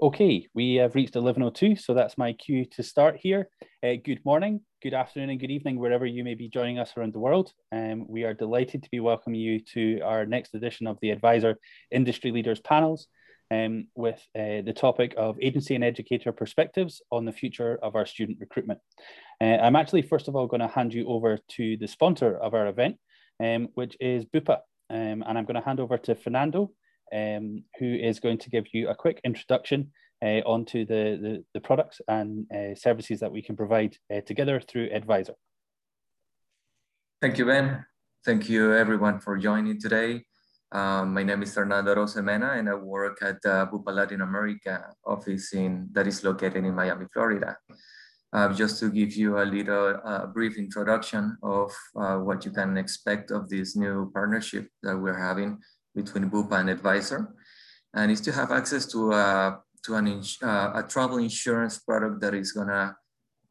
Okay, we have reached 11.02, so that's my cue to start here. Uh, good morning, good afternoon, and good evening, wherever you may be joining us around the world. Um, we are delighted to be welcoming you to our next edition of the Advisor Industry Leaders panels um, with uh, the topic of agency and educator perspectives on the future of our student recruitment. Uh, I'm actually, first of all, going to hand you over to the sponsor of our event, um, which is Bupa. Um, and I'm going to hand over to Fernando, um, who is going to give you a quick introduction uh, onto the, the, the, products and uh, services that we can provide uh, together through Advisor. Thank you, Ben. Thank you, everyone, for joining today. Um, my name is Fernando Rosemena, and I work at the Bupa Latin America office in, that is located in Miami, Florida. Uh, just to give you a little uh, brief introduction of uh, what you can expect of this new partnership that we're having between Bupa and Advisor, and is to have access to a to an uh, a travel insurance product that is gonna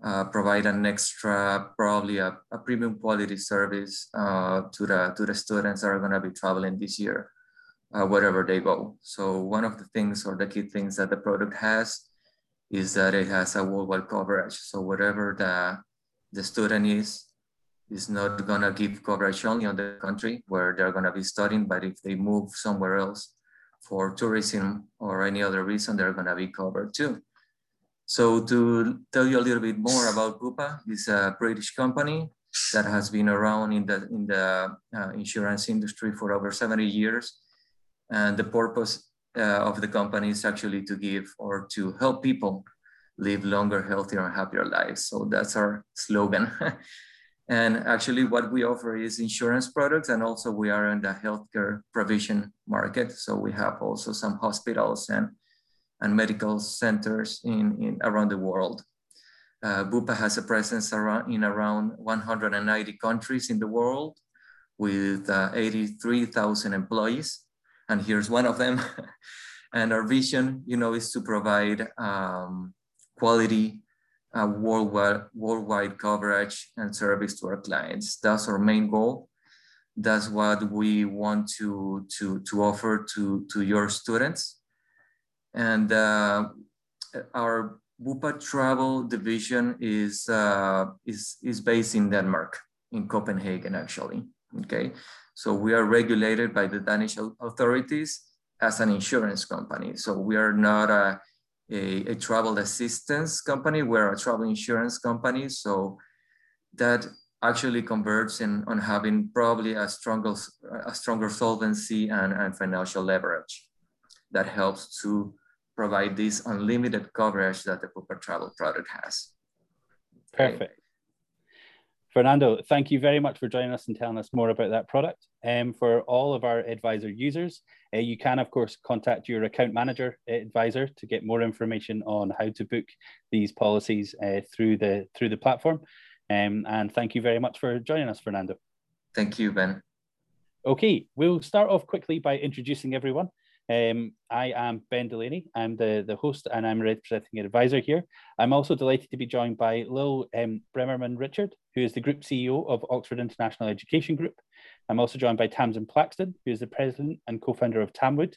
uh, provide an extra, probably a, a premium quality service uh, to the to the students that are gonna be traveling this year, uh, wherever they go. So one of the things or the key things that the product has is that it has a worldwide coverage. So whatever the the student is, is not gonna give coverage only on the country where they're gonna be studying, but if they move somewhere else for tourism or any other reason, they're gonna be covered too. So to tell you a little bit more about Bupa, it's a British company that has been around in the, in the uh, insurance industry for over 70 years. And the purpose uh, of the company is actually to give or to help people live longer, healthier, and happier lives. So that's our slogan. And actually what we offer is insurance products and also we are in the healthcare provision market. So we have also some hospitals and, and medical centers in, in around the world. Uh, Bupa has a presence around, in around 190 countries in the world with uh, 83,000 employees. And here's one of them. and our vision, you know, is to provide um, quality worldwide, worldwide coverage and service to our clients. That's our main goal. That's what we want to, to, to offer to, to your students. And uh, our Bupa Travel division is, uh, is, is based in Denmark, in Copenhagen, actually. Okay, so we are regulated by the Danish authorities as an insurance company. So we are not a a, a travel assistance company. We're a travel insurance company. So that actually converts in on having probably a stronger, a stronger solvency and, and financial leverage that helps to provide this unlimited coverage that the Bupa Travel product has. Perfect. Fernando, thank you very much for joining us and telling us more about that product. Um, for all of our advisor users, uh, you can, of course, contact your account manager uh, advisor to get more information on how to book these policies uh, through the through the platform. Um, and thank you very much for joining us, Fernando. Thank you, Ben. Okay, we'll start off quickly by introducing everyone. Um, I am Ben Delaney. I'm the, the host and I'm representing an advisor here. I'm also delighted to be joined by Lil um, Bremermann Richard, who is the Group CEO of Oxford International Education Group. I'm also joined by Tamsin Plaxton, who is the president and co-founder of Tamwood.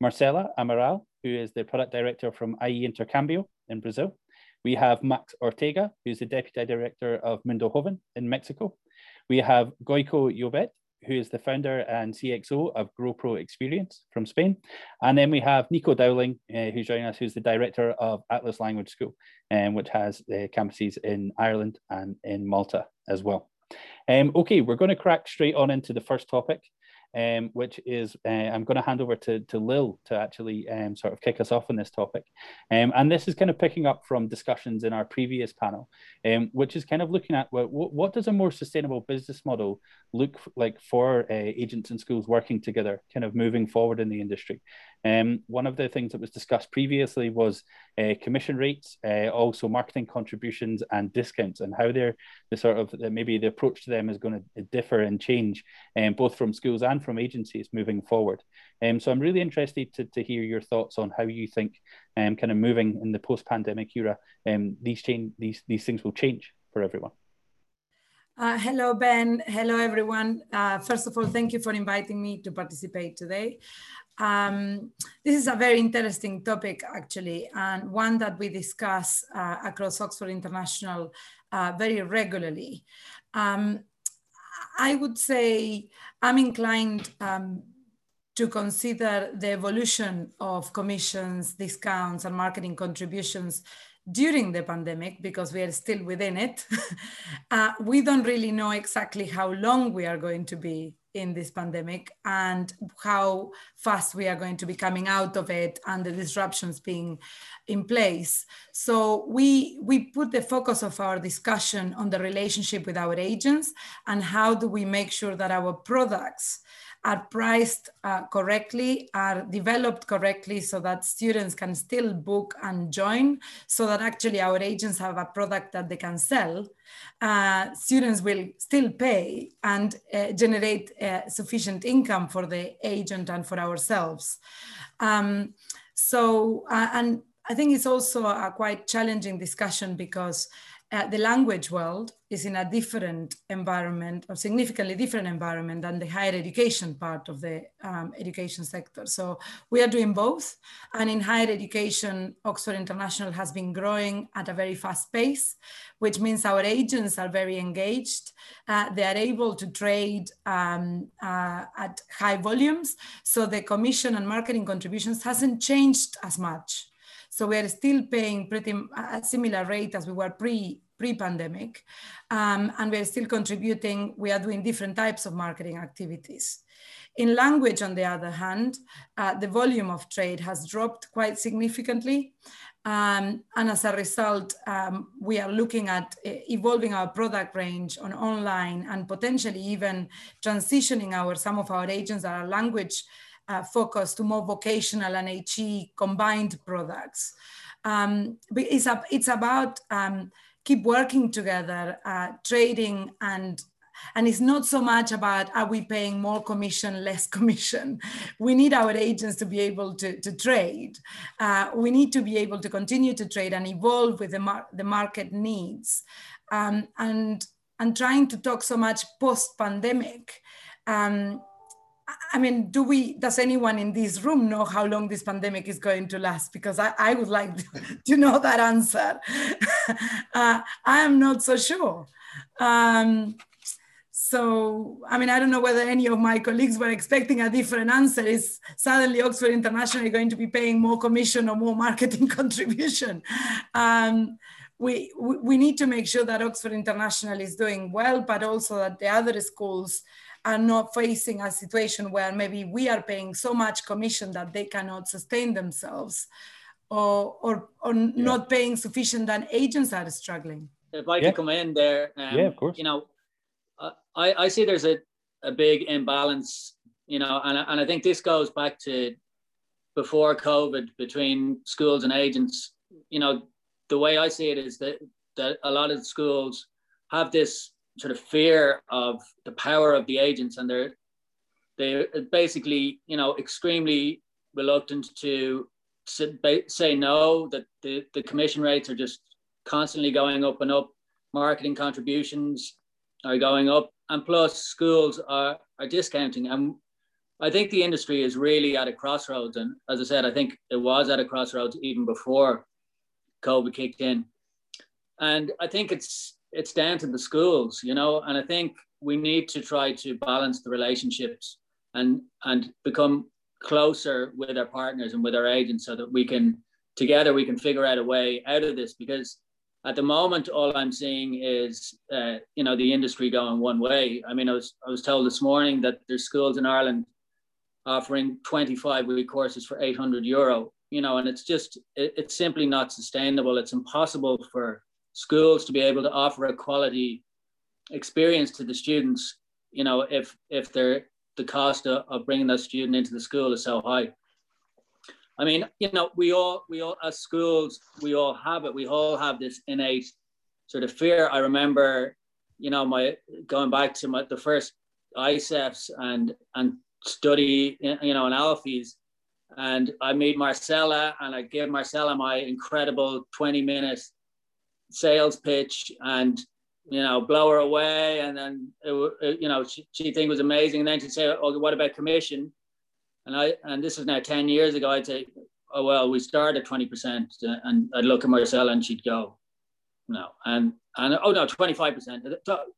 Marcela Amaral, who is the product director from IE Intercambio in Brazil. We have Max Ortega, who's the deputy director of Mundo Joven in Mexico. We have Goico Llobet, who is the founder and CXO of GrowPro Experience from Spain. And then we have Nico Dowling, uh, who's joining us, who's the director of Atlas Language School, um, which has uh, campuses in Ireland and in Malta as well. Um, okay, we're going to crack straight on into the first topic um, which is uh, I'm going to hand over to, to Lil to actually um, sort of kick us off on this topic. Um, and this is kind of picking up from discussions in our previous panel, um, which is kind of looking at what, what does a more sustainable business model look like for uh, agents and schools working together, kind of moving forward in the industry. Um, one of the things that was discussed previously was uh, commission rates, uh, also marketing contributions and discounts, and how they're the sort of maybe the approach to them is going to differ and change, um, both from schools and from agencies moving forward. Um, so I'm really interested to, to hear your thoughts on how you think, um, kind of moving in the post-pandemic era, um, these change these these things will change for everyone. Uh, hello, Ben. Hello, everyone. Uh, first of all, thank you for inviting me to participate today. Um, this is a very interesting topic, actually, and one that we discuss uh, across Oxford International uh, very regularly. Um, I would say I'm inclined um, to consider the evolution of commissions, discounts, and marketing contributions during the pandemic because we are still within it. uh, we don't really know exactly how long we are going to be in this pandemic and how fast we are going to be coming out of it and the disruptions being in place. So we we put the focus of our discussion on the relationship with our agents and how do we make sure that our products are priced uh, correctly, are developed correctly so that students can still book and join, so that actually our agents have a product that they can sell. Uh, students will still pay and uh, generate uh, sufficient income for the agent and for ourselves. Um, so, uh, and I think it's also a quite challenging discussion because uh, the language world is in a different environment or significantly different environment than the higher education part of the um, education sector. So we are doing both. And in higher education, Oxford International has been growing at a very fast pace, which means our agents are very engaged. Uh, they are able to trade um, uh, at high volumes. So the commission and marketing contributions hasn't changed as much. So we are still paying pretty a similar rate as we were pre pre-pandemic, um, and we're still contributing. We are doing different types of marketing activities. In language, on the other hand, uh, the volume of trade has dropped quite significantly. Um, and as a result, um, we are looking at uh, evolving our product range on online and potentially even transitioning our some of our agents that are language uh, focus to more vocational and HE combined products. Um, it's, a, it's about um, keep working together, uh, trading and and it's not so much about are we paying more commission, less commission. We need our agents to be able to, to trade. Uh, we need to be able to continue to trade and evolve with the, mar- the market needs. Um, and, and trying to talk so much post pandemic. Um, I mean, do we, does anyone in this room know how long this pandemic is going to last? Because I, I would like to, know that answer. uh, I am not so sure. Um, so, I mean, I don't know whether any of my colleagues were expecting a different answer. Is suddenly Oxford International going to be paying more commission or more marketing contribution? Um, we, we need to make sure that Oxford International is doing well, but also that the other schools are not facing a situation where maybe we are paying so much commission that they cannot sustain themselves or, or, or yeah. not paying sufficient and agents are struggling. If I yeah. could come in there, um, yeah, of course. You know, I, I see there's a, a big imbalance, you know, and, and I think this goes back to before COVID between schools and agents. You know, the way I see it is that, that a lot of schools have this sort of fear of the power of the agents and they're they're basically you know extremely reluctant to say no that the, the commission rates are just constantly going up and up marketing contributions are going up and plus schools are, are discounting. And i think the industry is really at a crossroads and as i said i think it was at a crossroads even before covid kicked in. And i think it's it's down to the schools, you know, and I think we need to try to balance the relationships and and become closer with our partners and with our agents so that we can together we can figure out a way out of this. Because at the moment all i'm seeing is uh, you know the industry going one way. I mean i was i was told this morning that there's schools in ireland offering 25 week courses for 800 euro you know? And it's just it, it's simply not sustainable. It's impossible for schools to be able to offer a quality experience to the students you know if if they're the cost of, of bringing that student into the school is so high. I mean you know we all we all as schools we all have it. We all have this innate sort of fear. I remember you know my going back to my the first ICEFs and and study you know in ALPHEs and I meet Marcella and I give Marcella my incredible 20 minutes sales pitch and you know blow her away and then it, it, you know she, she think was amazing and then she'd say oh what about commission And I and this was now 10 years ago, I'd say, oh well, we start at 20%, and I'd look at Marcella and she'd go, no. And and oh no, 25%.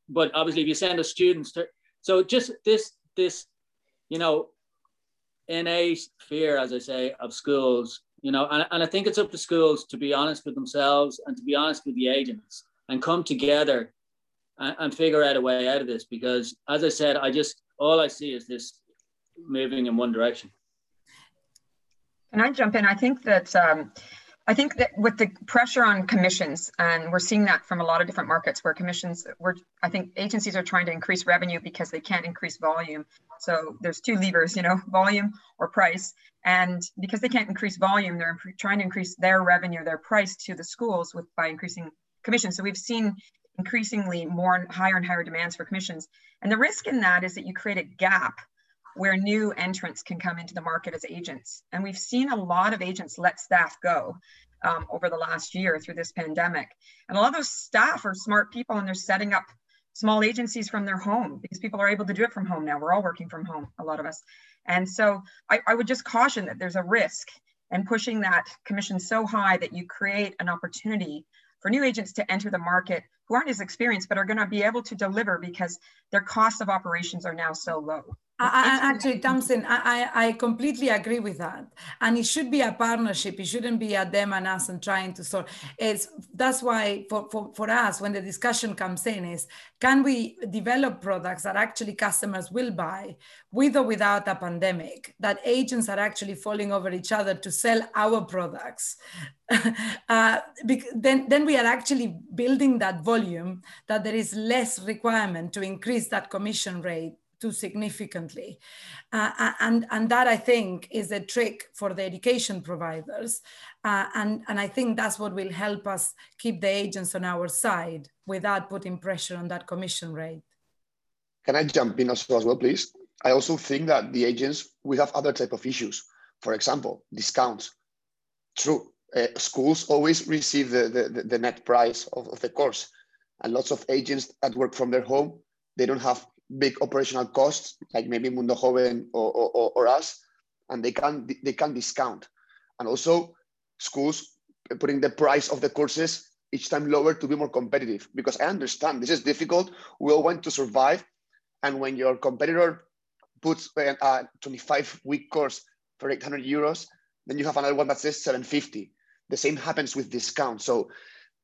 But obviously if you send a students to so just this this, you know, innate fear, as I say, of schools, you know, and, and I think it's up to schools to be honest with themselves and to be honest with the agents and come together and, and figure out a way out of this because as I said, I just all I see is this moving in one direction. Can I jump in? I think that um, I think that with the pressure on commissions, and we're seeing that from a lot of different markets where commissions, were, I think agencies are trying to increase revenue because they can't increase volume. So there's two levers, you know, volume or price. And because they can't increase volume, they're trying to increase their revenue, their price to the schools with by increasing commissions. So we've seen increasingly more and higher and higher demands for commissions. And the risk in that is that you create a gap where new entrants can come into the market as agents. And we've seen a lot of agents let staff go um, over the last year through this pandemic. And a lot of those staff are smart people and they're setting up small agencies from their home because people are able to do it from home now. We're all working from home, a lot of us. And so I, I would just caution that there's a risk and pushing that commission so high that you create an opportunity for new agents to enter the market who aren't as experienced but are going to be able to deliver because their cost of operations are now so low. I, actually, Tamsin, I, I completely agree with that. And it should be a partnership. It shouldn't be a them and us and trying to sort. It's that's why for, for, for us, when the discussion comes in, is can we develop products that actually customers will buy with or without a pandemic, that agents are actually falling over each other to sell our products. uh, then, then we are actually building that volume that there is less requirement to increase that commission rate too significantly. Uh, and, and that I think is a trick for the education providers. Uh, and, and I think that's what will help us keep the agents on our side without putting pressure on that commission rate. Can I jump in also as well, please? I also think that the agents will have other type of issues. For example, discounts. True, uh, schools always receive the, the, the net price of, of the course. And lots of agents that work from their home, they don't have big operational costs, like maybe Mundo Joven or, or, or us, and they can they can discount. And also schools putting the price of the courses each time lower to be more competitive. Because I understand this is difficult. We all want to survive. And when your competitor puts uh, a 25 week course for 800 euros, then you have another one that says 750. The same happens with discount. So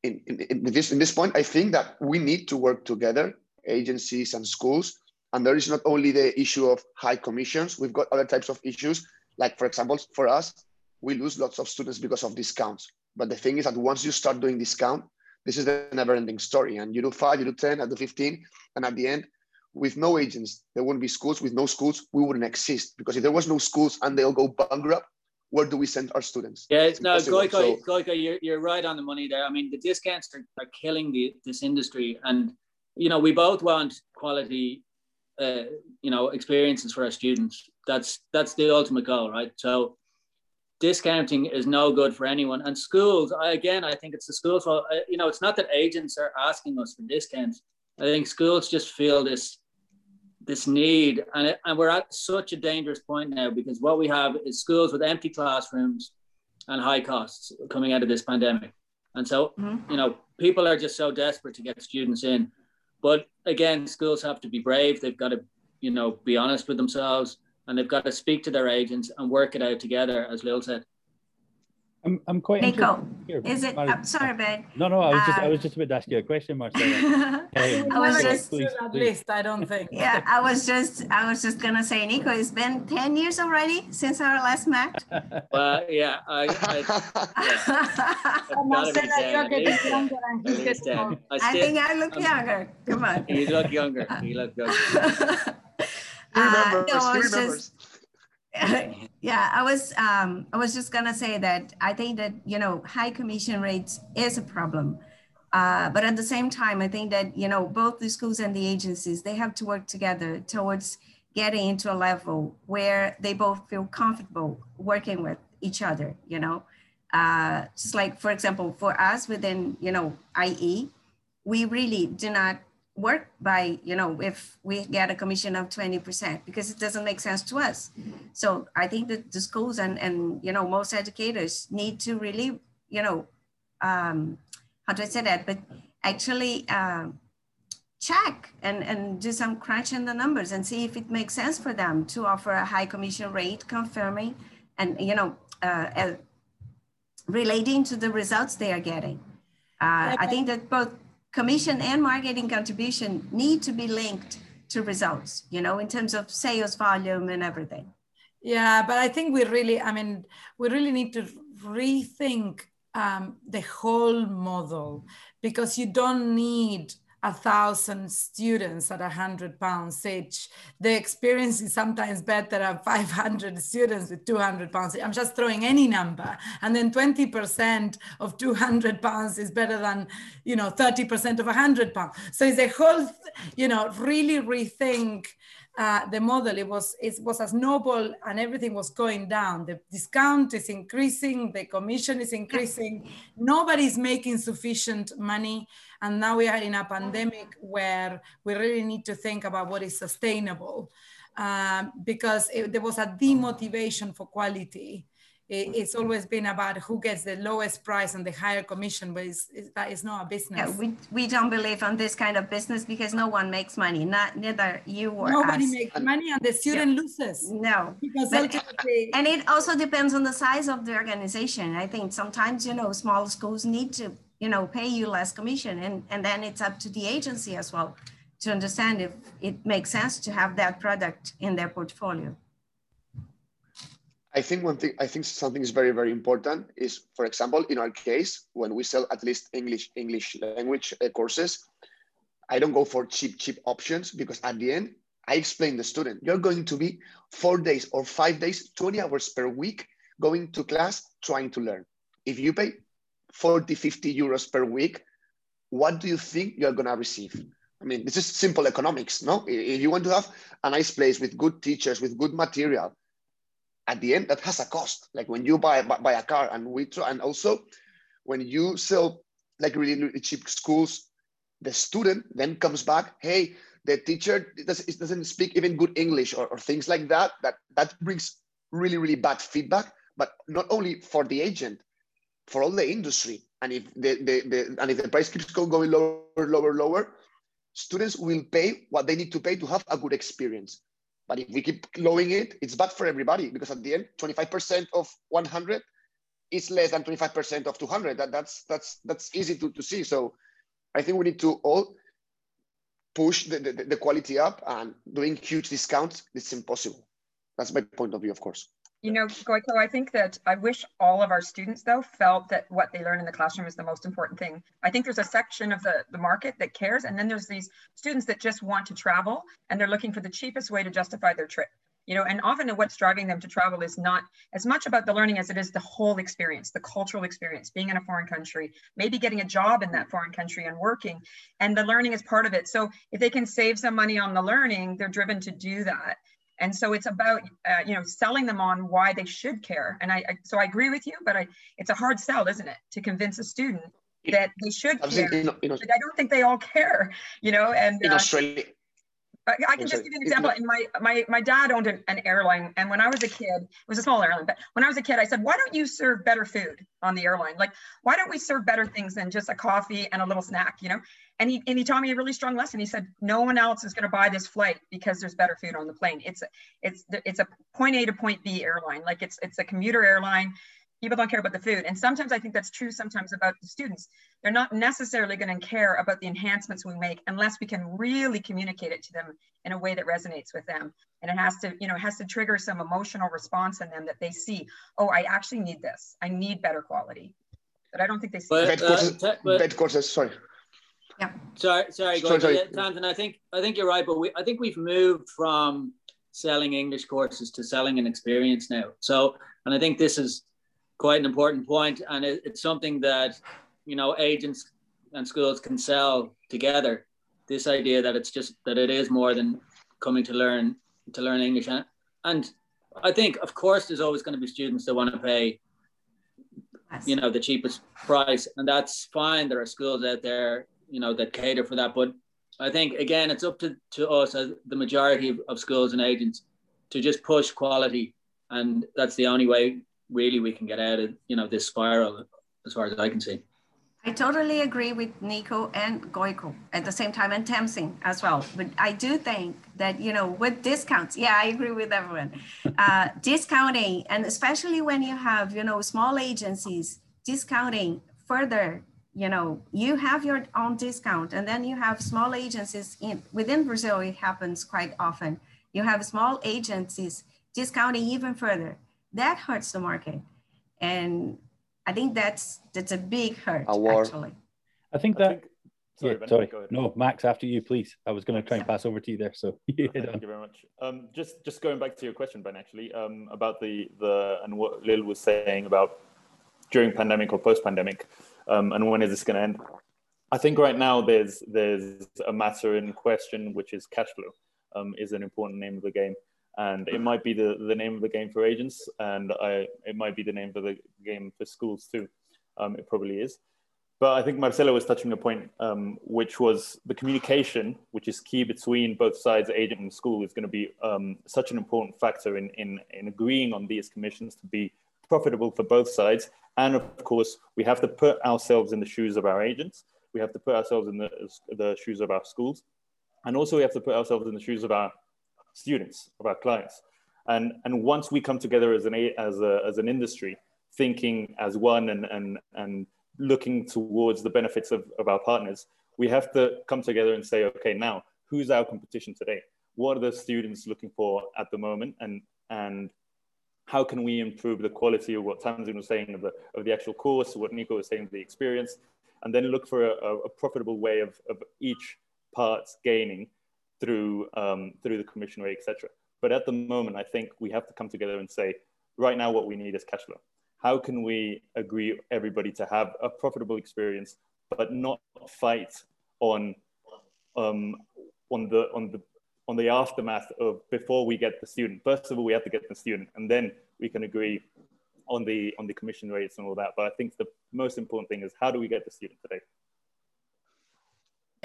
in, in, in, this, in this point, I think that we need to work together agencies and schools. And there is not only the issue of high commissions, we've got other types of issues. Like, for example, for us, we lose lots of students because of discounts. But the thing is that once you start doing discount, this is the never ending story. And you do five, you do 10, I do 15. And at the end, with no agents, there wouldn't be schools. With no schools, we wouldn't exist. Because if there was no schools and they'll go bankrupt, where do we send our students? Yeah, it's no, Goiko, so, Goiko, you're, you're right on the money there. I mean, the discounts are, are killing the, this industry. And you know, we both want quality, uh, you know, experiences for our students. That's that's the ultimate goal, right? So discounting is no good for anyone. And schools, I, again, I think it's the schools. Well, uh, you know, it's not that agents are asking us for discounts. I think schools just feel this this need, and it, and we're at such a dangerous point now because what we have is schools with empty classrooms and high costs coming out of this pandemic. And so, mm-hmm. you know, people are just so desperate to get students in. But again, schools have to be brave. They've got to, you know, be honest with themselves and they've got to speak to their agents and work it out together, as Lil said. I'm, I'm quite Nico, is it? I'm sorry, Ben. No, no, I was just I was um, just about to ask you a question, Marcella. I was just please, at least I don't think. Yeah, I was just I was just gonna say, Nico, it's been ten years already since our last match. well, yeah, I. I, yeah. Marcella, you're getting younger and he's getting older. I, I think I look younger. Come on. You look younger. You look younger. he remembers. Uh, no, he remembers. Just, yeah, I was um, I was just gonna say that I think that you know high commission rates is a problem, uh, but at the same time, I think that you know both the schools and the agencies they have to work together towards getting into a level where they both feel comfortable working with each other. You know, uh, just like for example, for us within you know IE, we really do not work by, you know, if we get a commission of 20%, because it doesn't make sense to us. So I think that the schools and, and you know, most educators need to really, you know, um, how do I say that? But actually uh, check and, and do some crunch in the numbers and see if it makes sense for them to offer a high commission rate confirming and, you know, uh, uh, relating to the results they are getting. Uh, I think that both commission and marketing contribution need to be linked to results, you know, in terms of sales volume and everything. Yeah, but I think we really, I mean, we really need to rethink um, the whole model because you don't need a thousand students at a hundred pounds each. The experience is sometimes better at 500 students with 200 pounds. I'm just throwing any number. And then 20% of 200 pounds is better than, you know, 30% of 100 pounds. So it's a whole, you know, really rethink uh, the model, it was it was as noble and everything was going down. The discount is increasing, the commission is increasing. Nobody's making sufficient money, and now we are in a pandemic where we really need to think about what is sustainable, um, because it, there was a demotivation for quality it's always been about who gets the lowest price and the higher commission, but it's, it's, that is not a business. Yeah, we, we don't believe on this kind of business because no one makes money, not neither you or Nobody us. makes money and the student yeah. loses. No, because but, uh, and it also depends on the size of the organization. I think sometimes, you know, small schools need to, you know, pay you less commission and, and then it's up to the agency as well to understand if it makes sense to have that product in their portfolio. I think one thing, I think something is very, very important is, for example, in our case, when we sell at least English, English language uh, courses, I don't go for cheap, cheap options because at the end, I explain the student, you're going to be four days or five days, 20 hours per week going to class trying to learn. If you pay 40, 50 euros per week, what do you think you're going to receive? I mean, this is simple economics, no? If you want to have a nice place with good teachers, with good material, at the end that has a cost. Like when you buy buy a car and we try, and also when you sell like really, really cheap schools the student then comes back hey the teacher doesn't speak even good english or, or things like that that that brings really really bad feedback. But not only for the agent for all the industry. And if the, the, the and if the price keeps going lower lower lower students will pay what they need to pay to have a good experience but if we keep lowering it, it's bad for everybody because at the end, 25% of 100 is less than 25% of 200. That, that's that's that's easy to, to see. So I think we need to all push the, the, the quality up and doing huge discounts, it's impossible. That's my point of view, of course. You know, Goiko, I think that I wish all of our students, though, felt that what they learn in the classroom is the most important thing. I think there's a section of the, the market that cares, and then there's these students that just want to travel and they're looking for the cheapest way to justify their trip. You know, and often what's driving them to travel is not as much about the learning as it is the whole experience, the cultural experience, being in a foreign country, maybe getting a job in that foreign country and working, and the learning is part of it. So if they can save some money on the learning, they're driven to do that and so it's about uh, you know selling them on why they should care. And I, I, so i agree with you but i it's a hard sell isn't it to convince a student that they should care in, in, but i don't think they all care you know and in uh, australia I can just give you an example. In my my my dad owned an, an, airline, and when I was a kid, it was a small airline. But when I was a kid, I said, "Why don't you serve better food on the airline? Like, why don't we serve better things than just a coffee and a little snack? You know?" And he and he taught me a really strong lesson. He said, "No one else is going to buy this flight because there's better food on the plane. It's a, it's it's a point A to point B airline. Like it's it's a commuter airline people don't care about the food. And sometimes I think that's true sometimes about the students. They're not necessarily going to care about the enhancements we make unless we can really communicate it to them in a way that resonates with them. And it has to, you know, it has to trigger some emotional response in them that they see, oh, I actually need this. I need better quality. But I don't think they see but, uh, courses, but, courses, sorry. Yeah. Sorry, sorry, sorry, sorry. Tamsin, I think I think you're right, but we I think we've moved from selling English courses to selling an experience now. So, and I think this is quite an important point, and it, it's something that you know agents and schools can sell together. This idea that it's just that it is more than coming to learn to learn English, and, and I think of course there's always going to be students that want to pay, you know, the cheapest price, and that's fine. There are schools out there, you know, that cater for that, but I think again, it's up to, to us as the majority of, of schools and agents to just push quality, and that's the only way really we can get out of you know this spiral, as far as I can see. I totally agree with Nico and Goico at the same time and Tamsin as well. But I do think that, you know, with discounts, yeah, I agree with everyone. Uh, discounting, and especially when you have, you know, small agencies discounting further, you know, you have your own discount and then you have small agencies in within Brazil, it happens quite often. You have small agencies discounting even further. That hurts the market. And I think that's that's a big hurt actually. I think that. I think, sorry, yeah, sorry. no, Max. After you, please. I was going to try and pass over to you there. So thank you very much. Um, just just going back to your question, Ben, actually, um, about the the and what Lil was saying about during pandemic or post pandemic, um, and when is this going to end? I think right now there's there's a matter in question which is cash flow, um, is an important name of the game and it might be the, the name of the game for agents and I, it might be the name of the game for schools too. Um, it probably is. But i think marcelo was touching a point um, which was the communication which is key between both sides agent and school is going to be um, such an important factor in, in, in agreeing on these commissions to be profitable for both sides. And of course we have to put ourselves in the shoes of our agents. We have to put ourselves in the, the shoes of our schools. And also we have to put ourselves in the shoes of our students, of our clients. And, and once we come together as an, as, a, as an industry, thinking as one and, and, and looking towards the benefits of, of our partners, we have to come together and say, okay, now who's our competition today? What are the students looking for at the moment? And, and how can we improve the quality of what Tamsin was saying of the, of the actual course, what Nico was saying of the experience, and then look for a, a profitable way of, of each part gaining through um, through the commission rate, etc. But at the moment, I think we have to come together and say, right now, what we need is cash flow. How can we agree everybody to have a profitable experience, but not fight on um, on the on the on the aftermath of before we get the student. First of all, we have to get the student, and then we can agree on the on the commission rates and all that. But I think the most important thing is how do we get the student today?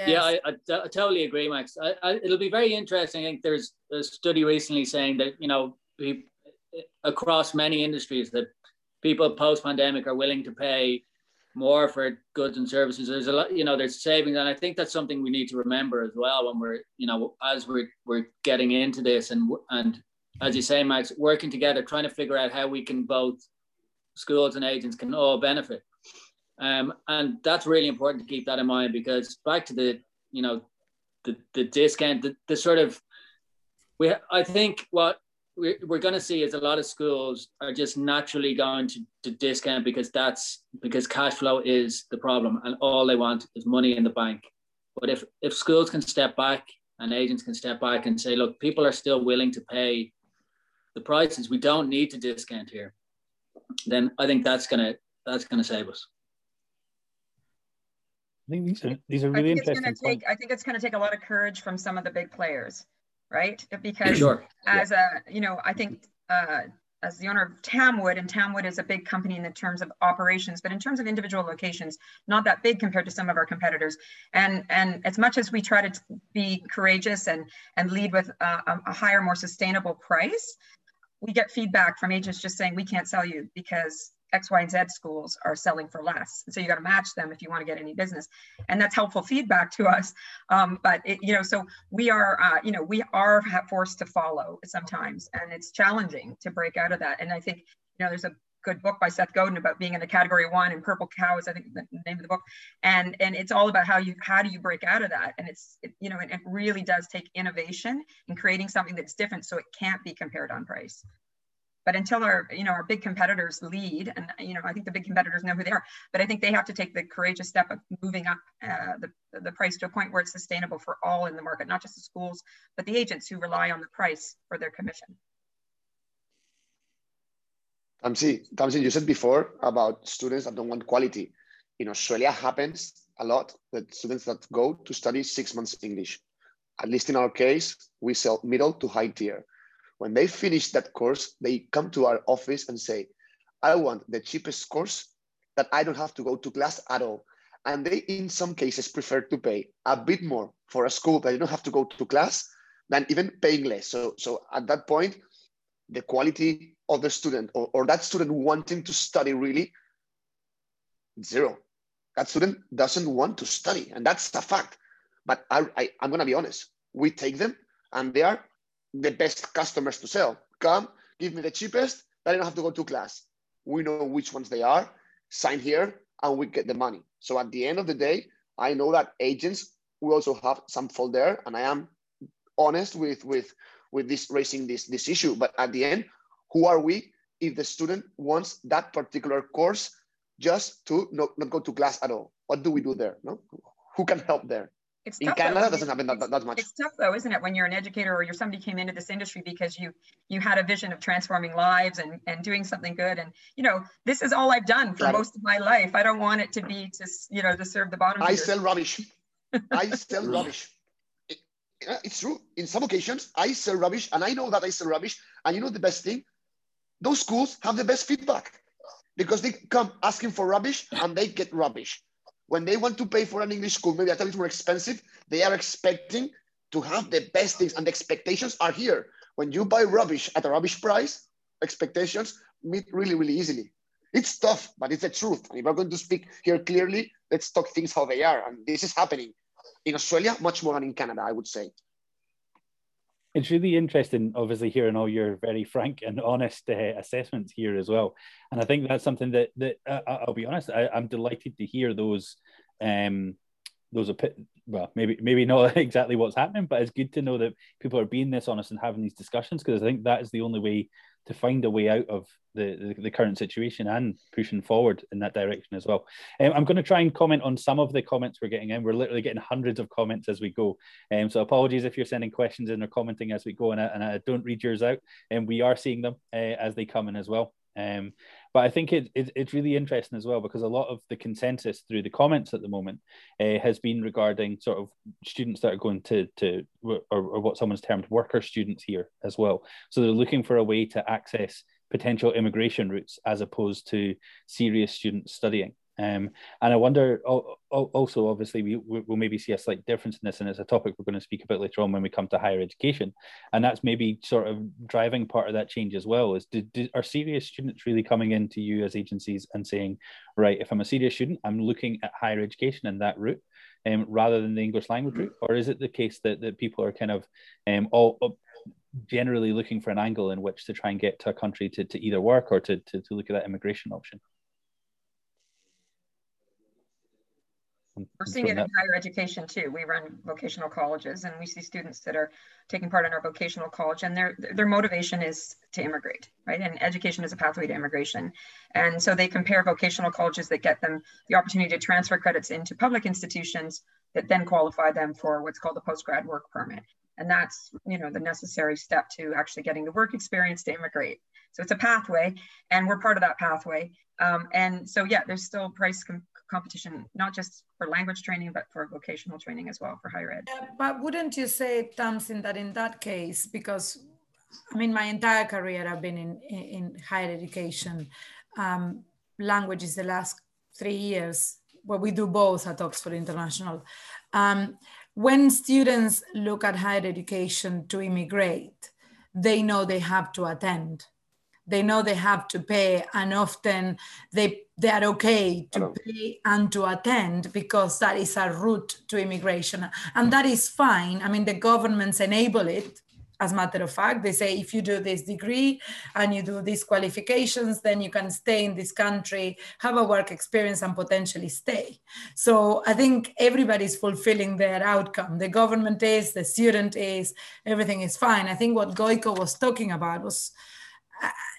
Yes. Yeah, I, I, I, totally agree, Max. I, it'll be very interesting. I think there's a study recently saying that you know across many industries that people post pandemic are willing to pay more for goods and services. There's a lot, you know, there's savings, and I think that's something we need to remember as well when we're, you know, as we're we're getting into this and and as you say, Max, working together, trying to figure out how we can both schools and agents can all benefit. Um, and that's really important to keep that in mind because back to the, you know, the, the discount, the, the sort of, we, I think what we're, we're going to see is a lot of schools are just naturally going to, to discount because that's because cash flow is the problem and all they want is money in the bank. But if, if schools can step back and agents can step back and say, look, people are still willing to pay the prices. We don't need to discount here. Then I think that's gonna that's gonna save us. I think these are these are really I interesting. Take, I think it's going to take a lot of courage from some of the big players, right? Because sure. as yeah. a you know, I think uh, as the owner of Tamwood, and Tamwood is a big company in the terms of operations, but in terms of individual locations, not that big compared to some of our competitors. And and as much as we try to be courageous and and lead with a, a higher, more sustainable price, we get feedback from agents just saying we can't sell you because X, Y, and Z schools are selling for less. And so you got to match them if you want to get any business. And that's helpful feedback to us. Um, but, it, you know, so we are, uh, you know, we are forced to follow sometimes. And it's challenging to break out of that. And I think, you know, there's a good book by Seth Godin about being in the category one and purple cows, I think the name of the book. And, and it's all about how you, how do you break out of that? And it's, it, you know, it, it really does take innovation in creating something that's different so it can't be compared on price. But until our, you know, our big competitors lead, and you know, I think the big competitors know who they are, but I think they have to take the courageous step of moving up uh, the, the price to a point where it's sustainable for all in the market, not just the schools, but the agents who rely on the price for their commission. Tamsi, Tamsi, you said before about students that don't want quality. In Australia happens a lot that students that go to study six months English. At least in our case, we sell middle to high tier. When they finish that course, they come to our office and say, I want the cheapest course that I don't have to go to class at all. and they in some cases prefer to pay a bit more for a school that you don't have to go to class than even paying less. So, so at that point, the quality of the student or, or that student wanting to study really zero. That student doesn't want to study, and that's a fact. But I, I, I'm gonna be honest. We take them, and they are the best customers to sell. Come, give me the cheapest. I don't have to go to class. We know which ones they are. Sign here, and we get the money. So at the end of the day, I know that agents will also have some fault there, and I am honest with with with this raising this this issue. But at the end, who are we if the student wants that particular course just to not, not go to class at all? What do we do there? No, who can help there? It's in Canada, though, doesn't happen that, that, that, much. It's tough though, isn't it, when you're an educator or you're somebody came into this industry because you you had a vision of transforming lives and and doing something good. And you know, this is all I've done for most of my life. I don't want it to be to you know to serve the bottom. I sell rubbish. I sell rubbish. It, it's true. In some occasions, I sell rubbish, and I know that I sell rubbish. And you know the best thing? Those schools have the best feedback because they come asking for rubbish and they get rubbish when they want to pay for an English school, maybe a bit more expensive, they are expecting to have the best things, and the expectations are here. When you buy rubbish at a rubbish price, expectations meet really, really easily. It's tough, but it's the truth. And if we're going to speak here clearly, let's talk things how they are. And this is happening in Australia much more than in Canada, I would say it's really interesting, obviously, hearing all your very frank and honest uh, assessments here as well. And I think that's something that that uh, I'll be honest, I, am delighted to hear those. Um, those well, maybe maybe not exactly what's happening, but it's good to know that people are being this honest and having these discussions because I think that is the only way to find a way out of the, the, the, current situation and pushing forward in that direction as well. Um, I'm going to try and comment on some of the comments we're getting in. We're literally getting hundreds of comments as we go. Um, so apologies if you're sending questions in or commenting as we go, and I, and I don't read yours out. And we are seeing them uh, as they come in as well. Um, but I think it, it, it's really interesting as well because a lot of the consensus through the comments at the moment uh, has been regarding sort of students that are going to to or, or what someone's termed worker students here as well. So they're looking for a way to access potential immigration routes as opposed to serious students studying. Um, and I wonder also, obviously, we, will maybe see a slight difference in this, and it's a topic we're going to speak about later on when we come to higher education. And that's maybe sort of driving part of that change as well. Is do, do, are serious students really coming into you as agencies and saying, right, if I'm a serious student, I'm looking at higher education and that route, um, rather than the English language route? Or is it the case that, that people are kind of um, all generally looking for an angle in which to try and get to a country to, to either work or to, to, to look at that immigration option? We're seeing it in higher education too. We run vocational colleges and we see students that are taking part in our vocational college and their their motivation is to immigrate, right? And education is a pathway to immigration. And so they compare vocational colleges that get them the opportunity to transfer credits into public institutions that then qualify them for what's called the post-grad work permit. And that's, you know, the necessary step to actually getting the work experience to immigrate. So it's a pathway and we're part of that pathway. Um, and so, yeah, there's still price com competition, not just for language training, but for vocational training as well for higher ed. But wouldn't you say, Tamsin, that in that case, because I mean, my entire career I've been in, in, higher education, um, language is the last three years where we do both at Oxford International. Um, when students look at higher education to immigrate, they know they have to attend they know they have to pay and often they they are okay to pay and to attend because that is a route to immigration. And that is fine. I mean the governments enable it. As a matter of fact they say if you do this degree and you do these qualifications then you can stay in this country have a work experience and potentially stay. So i think everybody's fulfilling their outcome. The government is the student is everything is fine. I think what goiko was talking about was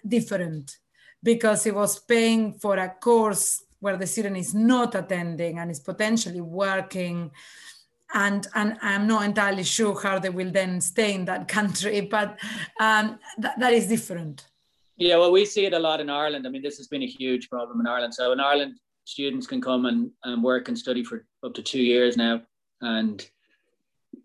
different because he was paying for a course where the student is not attending and is potentially working. And and i'm not entirely sure how they will then stay in that country but um, th- that is different. Yeah well we see it a lot in ireland. I mean this has been a huge problem in ireland. So in ireland students can come and, and work and study for up to two years now. And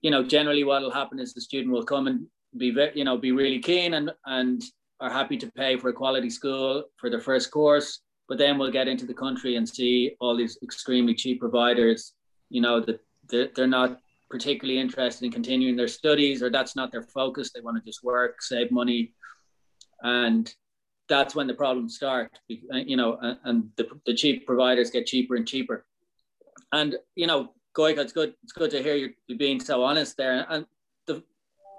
you know generally what will happen is the student will come and be very you know be really keen and and are happy to pay for a quality school for their first course but then we'll get into the country and see all these extremely cheap providers, you know, that they're, they're not particularly interested in continuing their studies or that's not their focus. They want to just work, save money. And that's when the problems start, you know, and the, the cheap providers get cheaper and cheaper. And, you know, Goiko, it's good, it's good to hear you being so honest there. And the,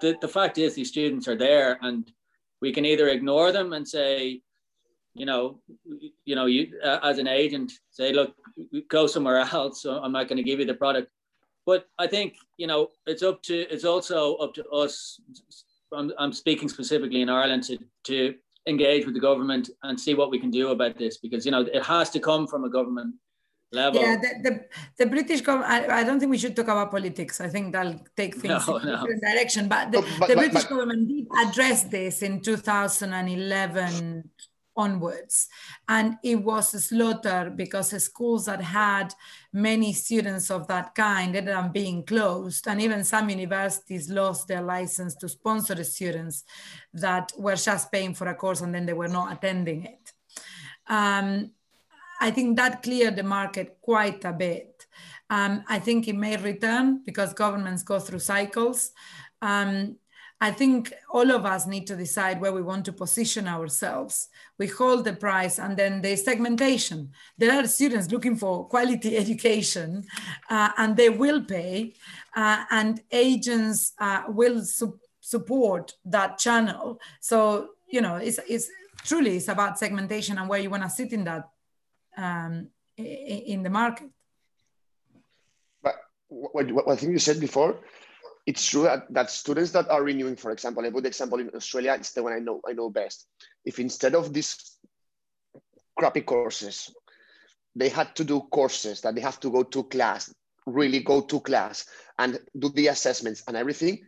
the, the fact is these students are there and we can either ignore them and say, you know, you know, you uh, as an agent say, look, go somewhere else. So I'm not going to give you the product. But I think you know it's up to it's also up to us. I'm, I'm speaking specifically in Ireland to to engage with the government and see what we can do about this because you know it has to come from a government level. Yeah, the, the, the British government, I, I, don't think we should talk about politics. I think that'll take things no, in a different direction. But the, but, the but, British government did address this in 2011 onwards. And it was a slaughter because the schools that had many students of that kind ended up being closed. And even some universities lost their license to sponsor the students that were just paying for a course and then they were not attending it. Um, I think that cleared the market quite a bit. Um, I think it may return because governments go through cycles. Um, I think all of us need to decide where we want to position ourselves. We hold the price and then there's segmentation. There are students looking for quality education uh, and they will pay uh, and agents uh, will su support that channel. So, you know, it's, it's truly it's about segmentation and where you want to sit in that um, in the market. But what, what I think you said before, it's true that, that students that are renewing, for example, put the example in Australia, it's the one I know I know best. If instead of these crappy courses, they had to do courses that they have to go to class, really go to class and do the assessments and everything,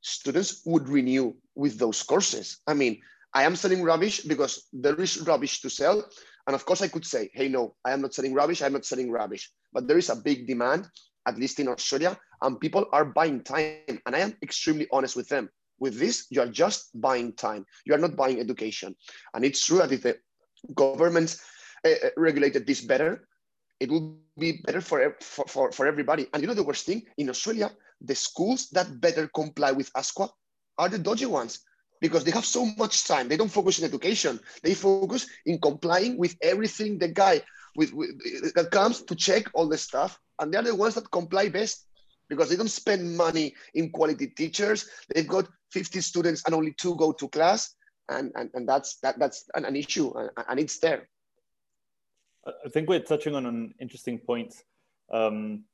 students would renew with those courses. I mean, I am selling rubbish because there is rubbish to sell. And of course, I could say, hey, no, I am not selling rubbish. I'm not selling rubbish. But there is a big demand, at least in Australia, and people are buying time. And I am extremely honest with them. With this, you are just buying time. You are not buying education. And it's true that if the governments uh, regulated this better, it would be better for, for, for, for everybody. And you know the worst thing? In Australia, the schools that better comply with ASQA are the dodgy ones because they have so much time. They don't focus in education. They focus in complying with everything the guy with, with that comes to check all the stuff. And they're the ones that comply best because they don't spend money in quality teachers. They've got 50 students and only two go to class. And, and, and that's, that, that's an, an issue and, and, it's there. I think we're touching on an interesting point um,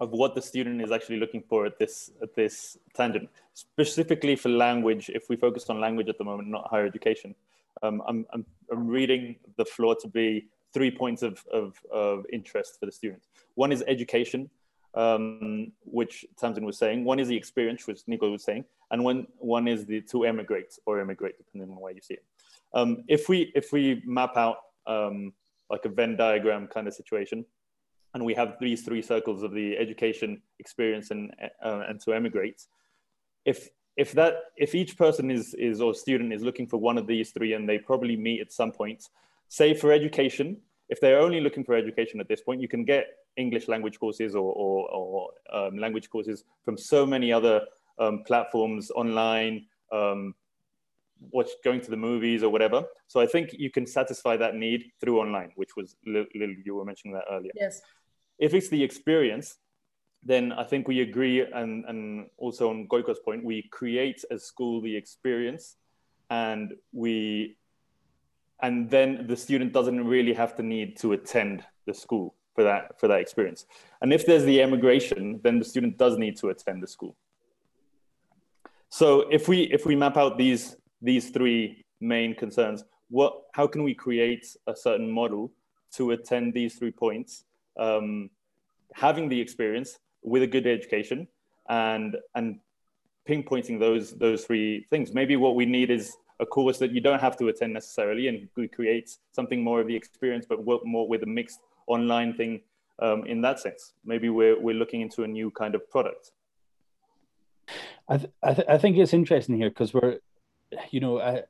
of what the student is actually looking for at this, at this tangent, specifically for language. If we focus on language at the moment, not higher education, um, I'm, I'm, I'm reading the floor to be three points of, of, of interest for the student. One is education, um, which Tamsin was saying. One is the experience, which Nico was saying, and one one is the to emigrate or immigrate, depending on where you see it. Um, if we if we map out um, like a Venn diagram kind of situation, and we have these three circles of the education, experience, and uh, and to emigrate, if if that if each person is is or student is looking for one of these three, and they probably meet at some point, say for education, if they're only looking for education at this point, you can get English language courses or, or, or um, language courses from so many other um, platforms online, um, watch, going to the movies or whatever. So I think you can satisfy that need through online, which was Lil, you were mentioning that earlier. Yes. If it's the experience, then I think we agree, and, and also on Goiko's point, we create as school the experience, and we, and then the student doesn't really have to need to attend the school for that for that experience. And if there's the emigration, then the student does need to attend the school. So if we if we map out these these three main concerns, what how can we create a certain model to attend these three points, um, having the experience with a good education and and pinpointing those those three things. Maybe what we need is a course that you don't have to attend necessarily, and we create something more of the experience, but work more with a mixed online thing um, in that sense. Maybe we're, we're looking into a new kind of product. I, th- I, th- I think it's interesting here because we're, you know, I,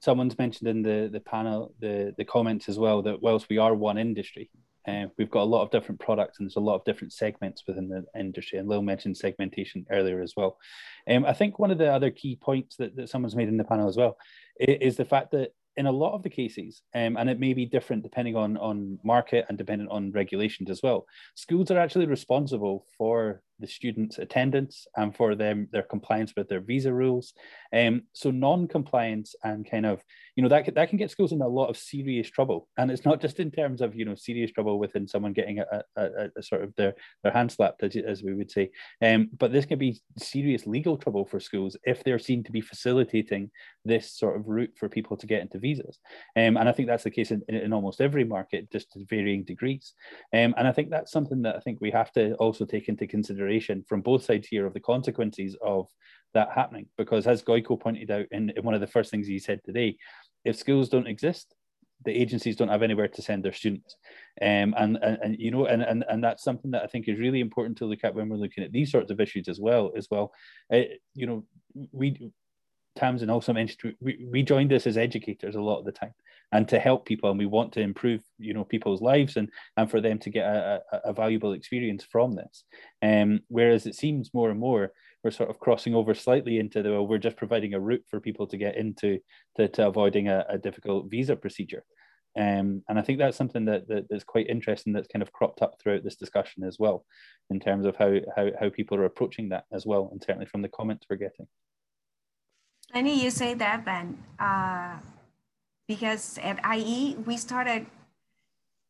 someone's mentioned in the the panel the the comments as well that whilst we are one industry uh, we've got a lot of different products and there's a lot of different segments within the industry. And Lil mentioned segmentation earlier as well. Um, I think one of the other key points that, that someone's made in the panel as well is the fact that in a lot of the cases, um, and it may be different depending on, on market and dependent on regulations as well, schools are actually responsible for the students' attendance and for them their compliance with their visa rules. Um, so non-compliance and kind of you know that that can get schools in a lot of serious trouble, and it's not just in terms of you know serious trouble within someone getting a, a, a, sort of their their hand slapped as, as we would say, um, but this can be serious legal trouble for schools if they're seen to be facilitating this sort of route for people to get into visas, um, and I think that's the case in, in almost every market, just to varying degrees, um, and I think that's something that I think we have to also take into consideration consideration from both sides here of the consequences of that happening. Because as Goiko pointed out in, in one of the first things he said today, if schools don't exist, the agencies don't have anywhere to send their students. Um, and, and, and, you know, and, and, and that's something that I think is really important to look at when we're looking at these sorts of issues as well, as well. Uh, you know, we, Tamsin also mentioned, we, we joined this as educators a lot of the time and to help people and we want to improve you know people's lives and and for them to get a, a, a valuable experience from this um, whereas it seems more and more we're sort of crossing over slightly into the well, we're just providing a route for people to get into to, to avoiding a, a difficult visa procedure um, and I think that's something that, that, that's quite interesting that's kind of cropped up throughout this discussion as well, in terms of how, how, how people are approaching that as well, and certainly from the comments we're getting. Lenny, you say that, Ben. Uh, because at IE, we started,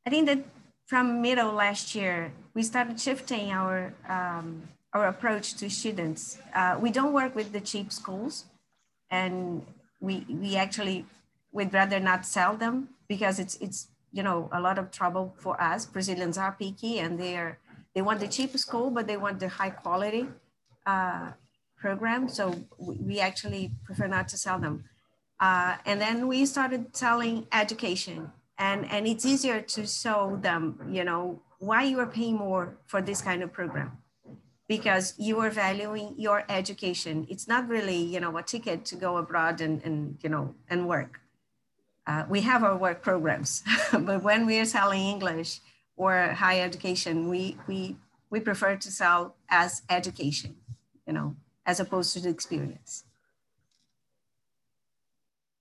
I think that from middle last year, we started shifting our, um, our approach to students. Uh, we don't work with the cheap schools and we, we actually would rather not sell them because it's, it's, you know, a lot of trouble for us. Brazilians are picky and they are, they want the cheap school, but they want the high quality uh, program. So we actually prefer not to sell them. Uh, and then we started selling education and, and it's easier to show them, you know, why you are paying more for this kind of program because you are valuing your education. It's not really, you know, a ticket to go abroad and, and you know, and work. Uh, we have our work programs, but when we are selling English or higher education, we, we, we prefer to sell as education, you know, as opposed to the experience.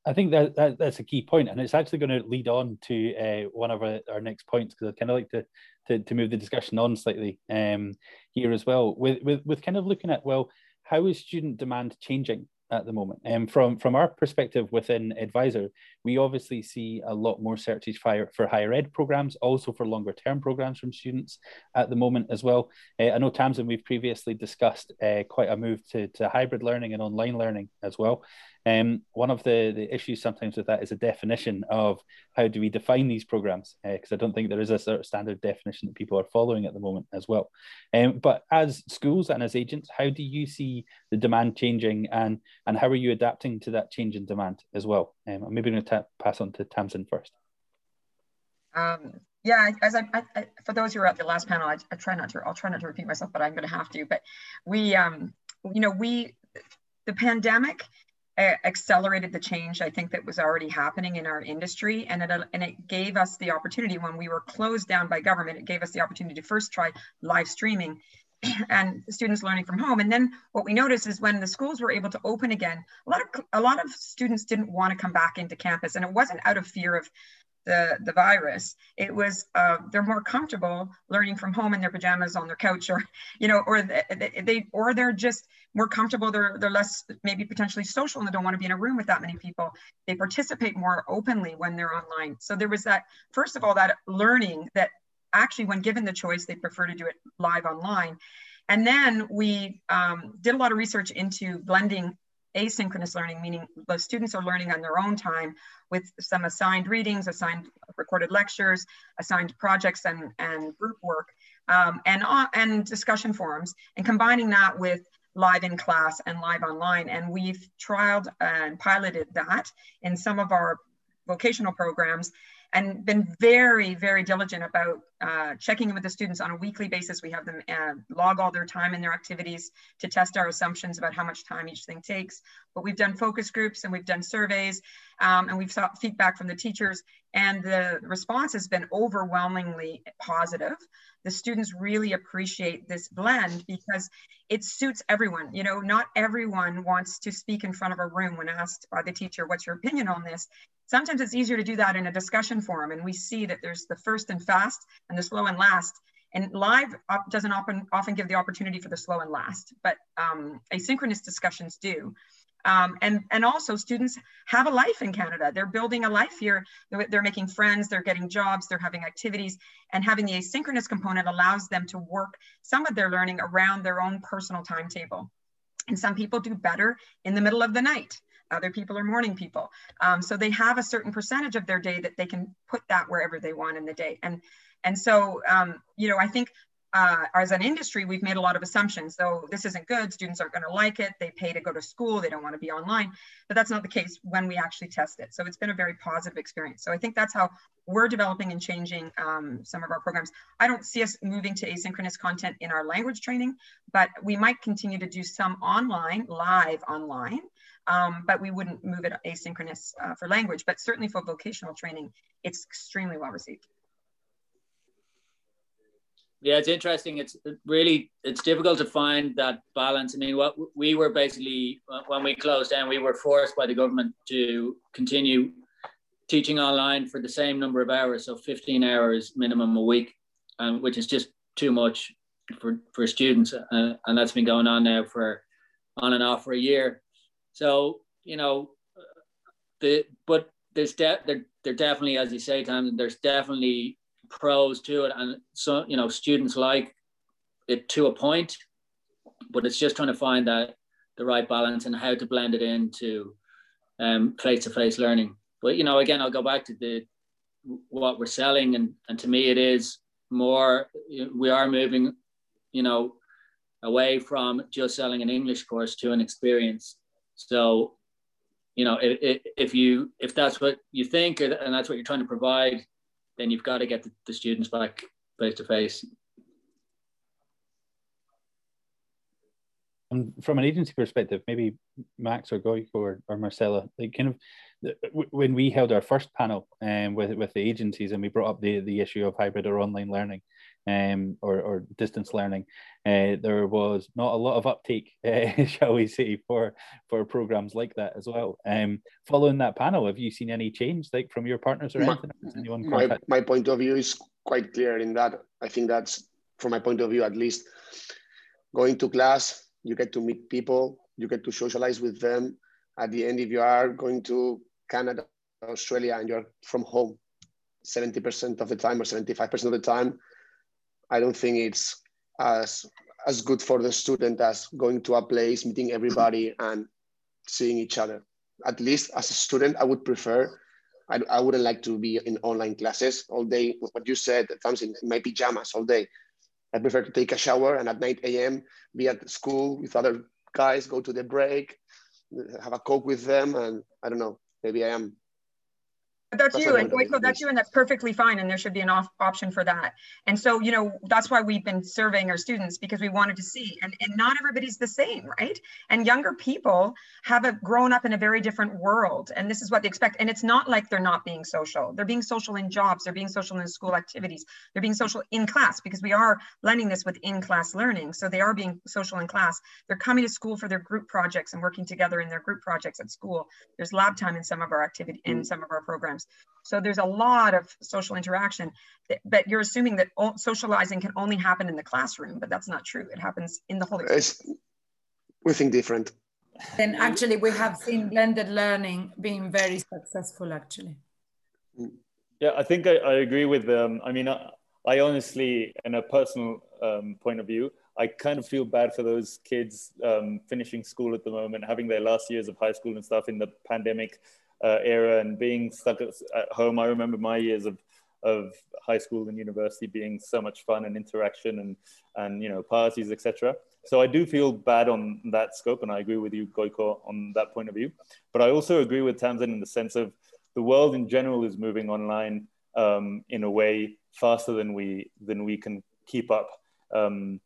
I think that, that, that's a key point, and it's actually going to lead on to uh, one of our, our next points because I kind of like to, to, to move the discussion on slightly um, here as well with, with with kind of looking at well how is student demand changing at the moment. And um, from from our perspective within Advisor, we obviously see a lot more searches for, for higher ed programs, also for longer term programs from students at the moment as well. Uh, I know Tamsin, we've previously discussed uh, quite a move to, to hybrid learning and online learning as well. Um, one of the, the issues sometimes with that is a definition of how do we define these programs, because uh, I don't think there is a sort of standard definition that people are following at the moment as well. Um, but as schools and as agents, how do you see the demand changing and, and how are you adapting to that change in demand as well? Um, maybe I'm maybe going to pass on to Tamsin first. Um, yeah, as I, I, for those who are at the last panel, I, I, try not to, I'll try not to repeat myself, but I'm going to have to. But we, um, you know, we, the pandemic accelerated the change I think that was already happening in our industry. And it, and it gave us the opportunity when we were closed down by government it gave us the opportunity to first try live streaming and students learning from home. And then what we noticed is when the schools were able to open again a lot of a lot of students didn't want to come back into campus. And it wasn't out of fear of the, the virus. It was uh, they're more comfortable learning from home in their pajamas on their couch, or you know, or they, they or they're just more comfortable. They're they're less maybe potentially social and they don't want to be in a room with that many people. They participate more openly when they're online. So there was that first of all that learning that actually when given the choice they prefer to do it live online. And then we um, did a lot of research into blending asynchronous learning, meaning the students are learning on their own time with some assigned readings, assigned recorded lectures, assigned projects and, and group work, um, and, uh, and discussion forums, and combining that with live in class and live online. And we've trialed and piloted that in some of our vocational programs. And been very, very diligent about uh, checking in with the students on a weekly basis. We have them uh, log all their time and their activities to test our assumptions about how much time each thing takes. But we've done focus groups and we've done surveys um, and we've sought feedback from the teachers and the response has been overwhelmingly positive. The students really appreciate this blend because it suits everyone. You know, not everyone wants to speak in front of a room when asked by the teacher, what's your opinion on this? Sometimes it's easier to do that in a discussion forum. And we see that there's the first and fast and the slow and last. And live doesn't often, often give the opportunity for the slow and last, but um, asynchronous discussions do. Um, and, and also students have a life in Canada. They're building a life here. They're, they're, making friends, they're getting jobs, they're having activities, and having the asynchronous component allows them to work some of their learning around their own personal timetable. And some people do better in the middle of the night. Other people are morning people. Um, so they have a certain percentage of their day that they can put that wherever they want in the day. And and so, um, you know, I think uh, as an industry, we've made a lot of assumptions. So this isn't good. Students aren't going to like it. They pay to go to school. They don't want to be online. But that's not the case when we actually test it. So it's been a very positive experience. So I think that's how we're developing and changing um, some of our programs. I don't see us moving to asynchronous content in our language training, but we might continue to do some online, live online. Um, but we wouldn't move it asynchronous uh, for language. But certainly for vocational training, it's extremely well received yeah, it's interesting. It's really it's difficult to find that balance. I mean, what we were basically when we closed down, we were forced by the government to continue teaching online for the same number of hours, so 15 hours minimum a week, um, which is just too much for for students, uh, and that's been going on now for on and off for a year. So you know, the but there's de- there there definitely, as you say, Tom, there's definitely pros to it, and so you know students like it to a point, but it's just trying to find that the right balance and how to blend it into um, face-to-face learning. But you know, again, I'll go back to the what we're selling, and and to me, it is more. We are moving, you know, away from just selling an English course to an experience. So, you know, if, if you if that's what you think and that's what you're trying to provide, then you've got to get the, the students back face to face. And from an agency perspective, maybe Max or Goiko or, or Marcella, like kind of when we held our first panel um, with with the agencies and we brought up the the issue of hybrid or online learning, um, or, or distance learning, uh, there was not a lot of uptake, uh, shall we say, for for programs like that as well. Um, following that panel, have you seen any change, like from your partners or my, anything? my, my point of view is quite clear in that. I think that's, from my point of view at least, going to class, you get to meet people, you get to socialize with them. At the end, if you are going to Canada, Australia, and you're from home, 70% of the time or 75% of the time, I don't think it's as as good for the student as going to a place, meeting everybody, and seeing each other. At least as a student, I would prefer. I, I wouldn't like to be in online classes all day. What you said, comes in my pajamas all day. I prefer to take a shower and at 9 a.m. be at school with other guys, go to the break, have a coke with them, and I don't know. Maybe I am that's, you and Goiko, that's you and that's perfectly fine and there should be an off option for that. And so you know that's why we've been surveying our students because we wanted to see and, and not everybody's the same right? And younger people have a, grown up in a very different world and this is what they expect and it's not like they're not being social. They're being social in jobs they're being social in school activities they're being social in class because we are blending this with in-class learning. So they are being social in class. They're coming to school for their group projects and working together in their group projects at school. There's lab time in some of our activity in mm. some of our programs so there's a lot of social interaction, but you're assuming that socializing can only happen in the classroom, but that's not true. It happens in the whole experience. we think different. And actually we have seen blended learning being very successful actually. Yeah, I think I, I agree with them. I mean, I, I honestly, in a personal um, point of view, I kind of feel bad for those kids um, finishing school at the moment, having their last years of high school and stuff in the pandemic uh, era and being stuck at, at, home. I remember my years of of high school and university being so much fun and interaction and and you know parties etc. So I do feel bad on that scope, and I agree with you, Goiko, on that point of view. But I also agree with Tamsin in the sense of the world in general is moving online. um, in a way faster than we than we can keep up um,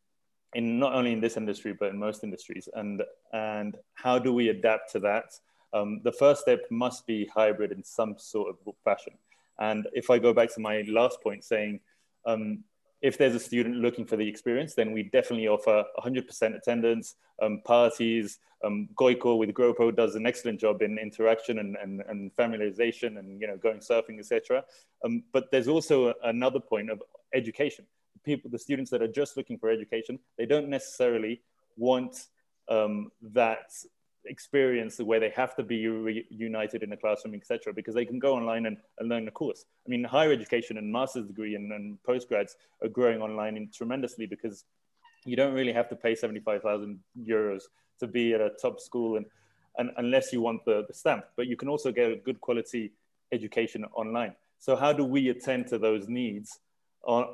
in not only in this industry but in most industries and and how do we adapt to that um, the first step must be hybrid in some sort of fashion and if i go back to my last point saying um, if there's a student looking for the experience, then we definitely offer 100% attendance, um, parties. Um, Goiko with GrowPro does an excellent job in interaction and, and, and familiarization and you know going surfing, etc. Um, but there's also another point of education. People, the students that are just looking for education, they don't necessarily want um, that experience where they have to be reunited in a classroom, etc., because they can go online and, and, learn a course. I mean, higher education and master's degree and, and postgrads are growing online in tremendously because you don't really have to pay 75,000 euros to be at a top school and, and unless you want the, the stamp, but you can also get a good quality education online. So how do we attend to those needs? Uh,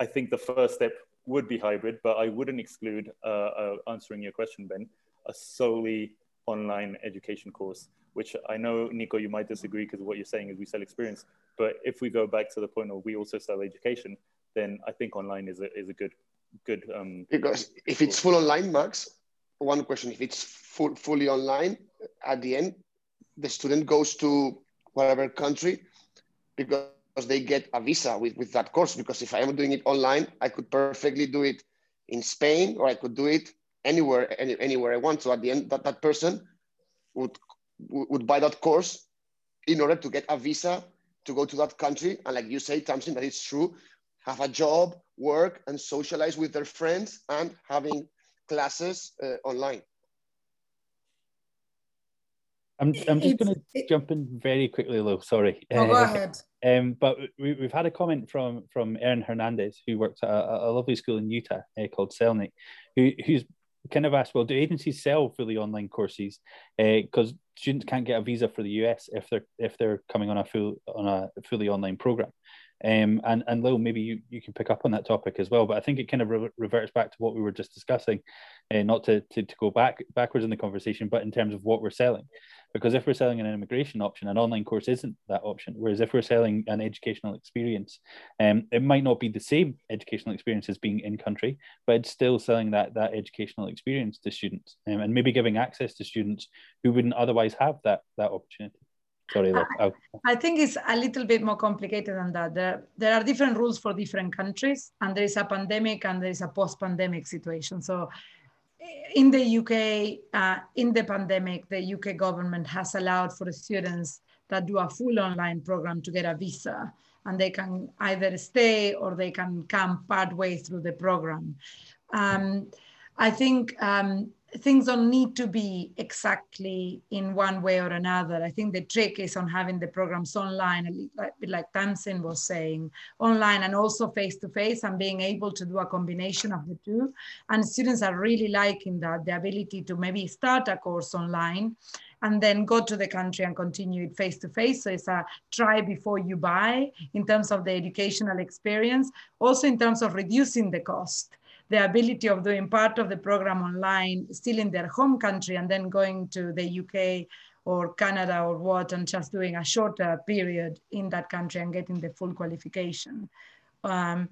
I think the first step would be hybrid, but I wouldn't exclude uh, uh, answering your question, Ben, a solely online education course, which I know, Nico, you might disagree because what you're saying is we sell experience. But if we go back to the point of we also sell education, then I think online is a, is a good, good. Um, because if it's full online, Max, one question, if it's full, fully online, at the end, the student goes to whatever country because they get a visa with, with that course. Because if I am doing it online, I could perfectly do it in Spain or I could do it anywhere any, anywhere I want. So at the end, that, that person would would buy that course in order to get a visa to go to that country. And like you say, Tamsin, that is true. Have a job, work, and socialize with their friends, and having classes uh, online. I'm, I'm just going to jump in very quickly, Lou. Sorry. Oh, go ahead. Um, but we, have had a comment from from Erin Hernandez, who works at a, a lovely school in Utah uh, called Selnick, who, who's kind of asked, well, do agencies sell fully online courses? Because uh, students can't get a visa for the US if they're if they're coming on a full on a fully online program. Um, and and Lil, maybe you, you can pick up on that topic as well. But I think it kind of re- reverts back to what we were just discussing, uh, not to, to to go back backwards in the conversation, but in terms of what we're selling. Because if we're selling an immigration option, an online course isn't that option. Whereas if we're selling an educational experience, um, it might not be the same educational experience as being in country, but it's still selling that that educational experience to students, um, and maybe giving access to students who wouldn't otherwise have that that opportunity. Sorry, I, I think it's a little bit more complicated than that. There, there are different rules for different countries, and there is a pandemic and there is a post-pandemic situation. So in the UK, uh, in the pandemic, the UK government has allowed for students that do a full online program to get a visa and they can either stay or they can come part way through the program. Um, I think um, things don't need to be exactly in one way or another. I think the trick is on having the programs online, like, like Tamsin was saying, online and also face to face and being able to do a combination of the two. And students are really liking that, the ability to maybe start a course online and then go to the country and continue it face to face. So it's a try before you buy in terms of the educational experience, also in terms of reducing the cost the ability of doing part of the program online still in their home country and then going to the UK or Canada or what and just doing a shorter period in that country and getting the full qualification. Um,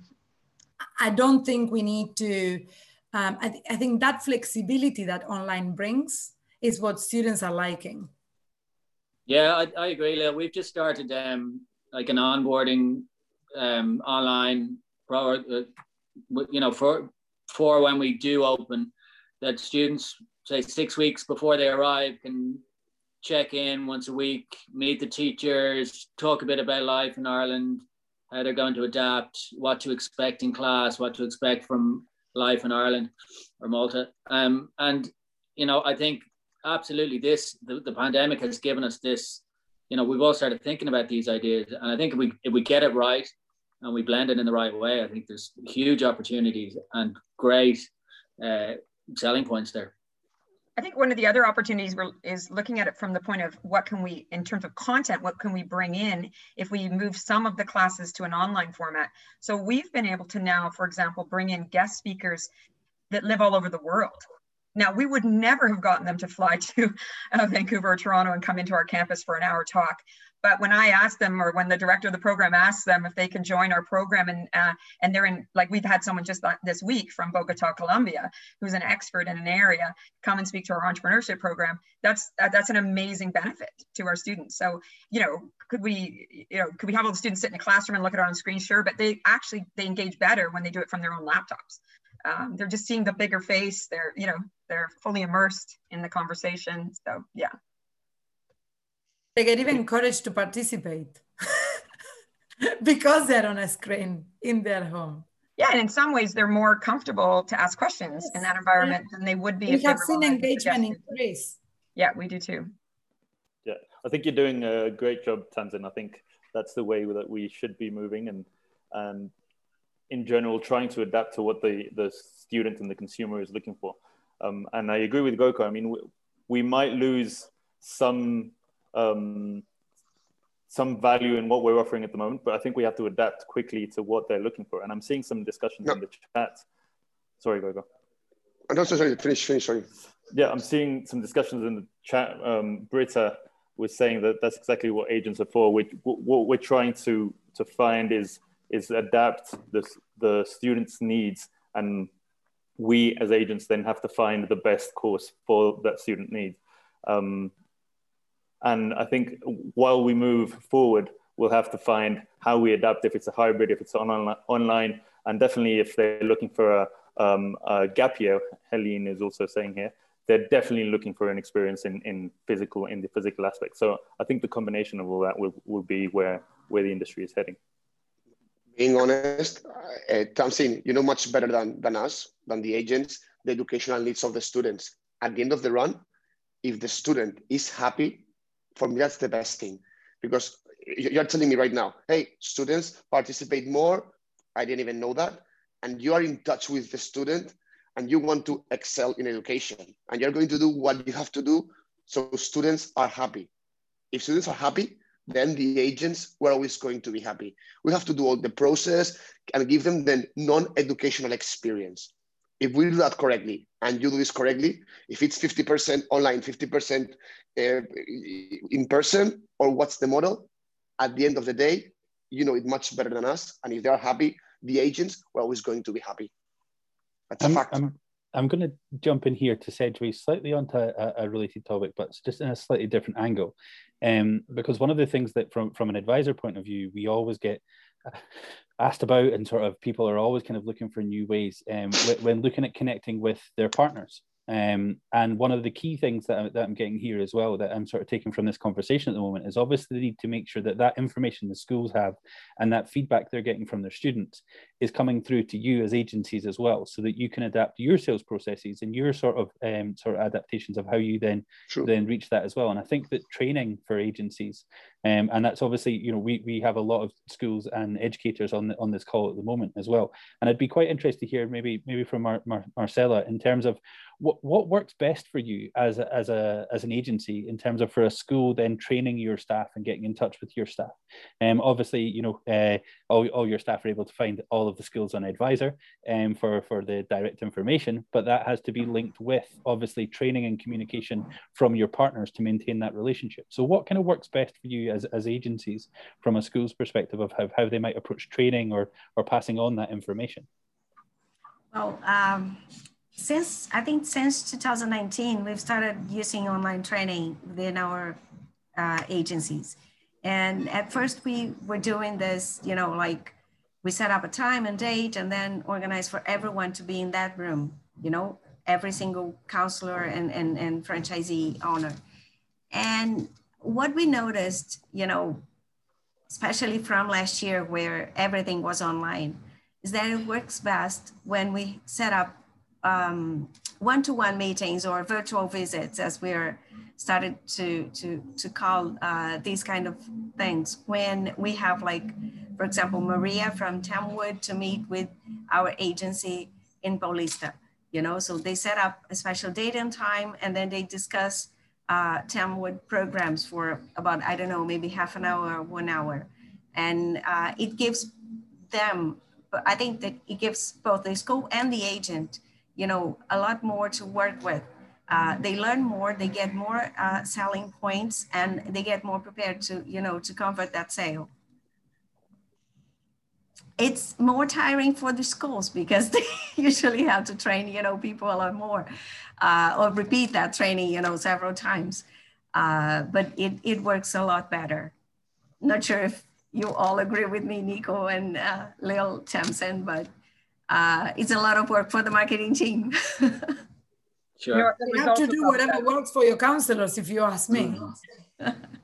I don't think we need to, um, I, th I think that flexibility that online brings is what students are liking. Yeah, I, I agree, Leah. We've just started um, like an onboarding um, online, pro, uh, you know, for for when we do open, that students, say six weeks before they arrive, can check in once a week, meet the teachers, talk a bit about life in Ireland, how they're going to adapt, what to expect in class, what to expect from life in Ireland or Malta. Um, and, you know, I think absolutely this, the, the pandemic has given us this, you know, we've all started thinking about these ideas. And I think if we, if we get it right, and we blend it in the right way, I think there's huge opportunities and great uh, selling points there. I think one of the other opportunities is looking at it from the point of what can we, in terms of content, what can we bring in if we move some of the classes to an online format? So we've been able to now, for example, bring in guest speakers that live all over the world. Now, we would never have gotten them to fly to uh, Vancouver or Toronto and come into our campus for an hour talk, but when I ask them, or when the director of the program asks them if they can join our program, and uh, and they're in, like we've had someone just this week from Bogota, Colombia, who's an expert in an area, come and speak to our entrepreneurship program. That's uh, that's an amazing benefit to our students. So you know, could we, you know, could we have all the students sit in a classroom and look at it on screen? Sure, but they actually they engage better when they do it from their own laptops. Um, they're just seeing the bigger face. They're you know they're fully immersed in the conversation. So yeah. They get even encouraged to participate because they're on a screen in their home. Yeah, and in some ways they're more comfortable to ask questions yes. in that environment than they would be. We have seen engagement increase. Yeah, we do too. Yeah, I think you're doing a great job, Tamsin. I think that's the way that we should be moving, and and in general, trying to adapt to what the the student and the consumer is looking for. Um, and I agree with Goiko. I mean, we, we might lose some um, some value in what we're offering at the moment, but I think we have to adapt quickly to what they're looking for. And I'm seeing some discussions no. in the chat. Sorry, go go. I'm not sorry. Finish, finish. Sorry. Yeah, I'm seeing some discussions in the chat. Um, Britta was saying that that's exactly what agents are for. We, what we're trying to to find is is adapt the the students' needs, and we as agents then have to find the best course for that student need. Um, and I think while we move forward, we'll have to find how we adapt if it's a hybrid, if it's on online, and definitely if they're looking for a, um, a gap year, Helene is also saying here, they're definitely looking for an experience in, in physical, in the physical aspect. So I think the combination of all that will, will be where, where the industry is heading. Being honest, uh, Tamsin, you know much better than, than us, than the agents, the educational needs of the students. At the end of the run, if the student is happy for me, that's the best thing because you're telling me right now, hey, students participate more. I didn't even know that. And you are in touch with the student and you want to excel in education and you're going to do what you have to do so students are happy. If students are happy, then the agents were always going to be happy. We have to do all the process and give them the non-educational experience. If we do that correctly and you do this correctly, if it's 50% online, 50% uh, in person, or what's the model, at the end of the day, you know it much better than us. And if they're happy, the agents were always going to be happy. That's I'm, a fact. I'm, I'm going to jump in here to segue slightly onto a, a, related topic, but just in a slightly different angle. Um, because one of the things that, from, from an advisor point of view, we always get asked about and sort of people are always kind of looking for new ways um, when looking at connecting with their partners. Um, and one of the key things that, I, that I'm getting here as well, that I'm sort of taking from this conversation at the moment, is obviously the need to make sure that that information the schools have and that feedback they're getting from their students is coming through to you as agencies as well, so that you can adapt your sales processes and your sort of um, sort of adaptations of how you then True. then reach that as well. And I think that training for agencies, um, and that's obviously you know we we have a lot of schools and educators on the, on this call at the moment as well. And I'd be quite interested to hear maybe maybe from Mar- Mar- Marcela in terms of what, what works best for you as a, as a as an agency in terms of for a school then training your staff and getting in touch with your staff um obviously you know uh, all, all your staff are able to find all of the skills on advisor um for for the direct information but that has to be linked with obviously training and communication from your partners to maintain that relationship so what kind of works best for you as, as agencies from a school's perspective of how, how they might approach training or or passing on that information well um since I think since 2019, we've started using online training within our uh, agencies. And at first we were doing this, you know, like we set up a time and date and then organize for everyone to be in that room, you know, every single counselor and, and, and franchisee owner. And what we noticed, you know, especially from last year where everything was online, is that it works best when we set up um, one-to-one meetings or virtual visits as we're started to to to call uh, these kind of things. When we have like for example maria from tamwood to meet with our agency in paulista you know? So they set up a special date and time and then they discuss uh, tamwood programs for about i don't know maybe half an hour one hour. And uh, it gives them i think that it gives both the school and the agent you know, a lot more to work with uh, they learn more, they get more uh, selling points, and they get more prepared to, you know, to convert that sale. It's more tiring for the schools because they usually have to train, you know, people a lot more uh, or repeat that training, you know, several times. Uh, but it, it works a lot better. Not sure if you all agree with me, Nico and uh, Lil Tamsin, but it's a lot of work for the marketing team. sure. You have to do whatever works for your counselors, if you ask me. Mm-hmm.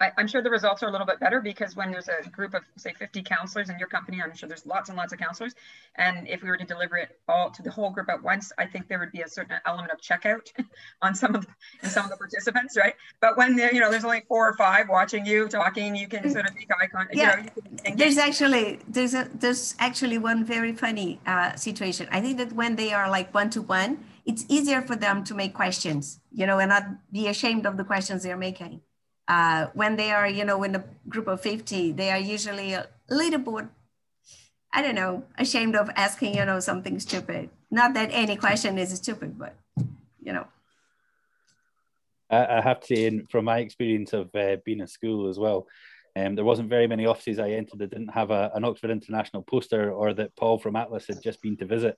I, am sure the results are a little bit better because when there's a group of say 50 counselors in your company, I'm sure there's lots and lots of counselors. And if we were to deliver it all to the whole group at once, I think there would be a certain element of checkout on some of in some of the participants, right? But when there, you know, there's only four or five watching you talking, you can sort of make eye contact. Yeah, you know, there's actually there's a there's actually one very funny uh, situation. I think that when they are like one to one, it's easier for them to make questions, you know, and not be ashamed of the questions they're making uh, when they are, you know, in a group of 50, they are usually a little bit, I don't know, ashamed of asking, you know, something stupid. Not that any question is stupid, but, you know. I, have to say, from my experience of uh, being in school as well, um, there wasn't very many offices I entered that didn't have a, an Oxford International poster or that Paul from Atlas had just been to visit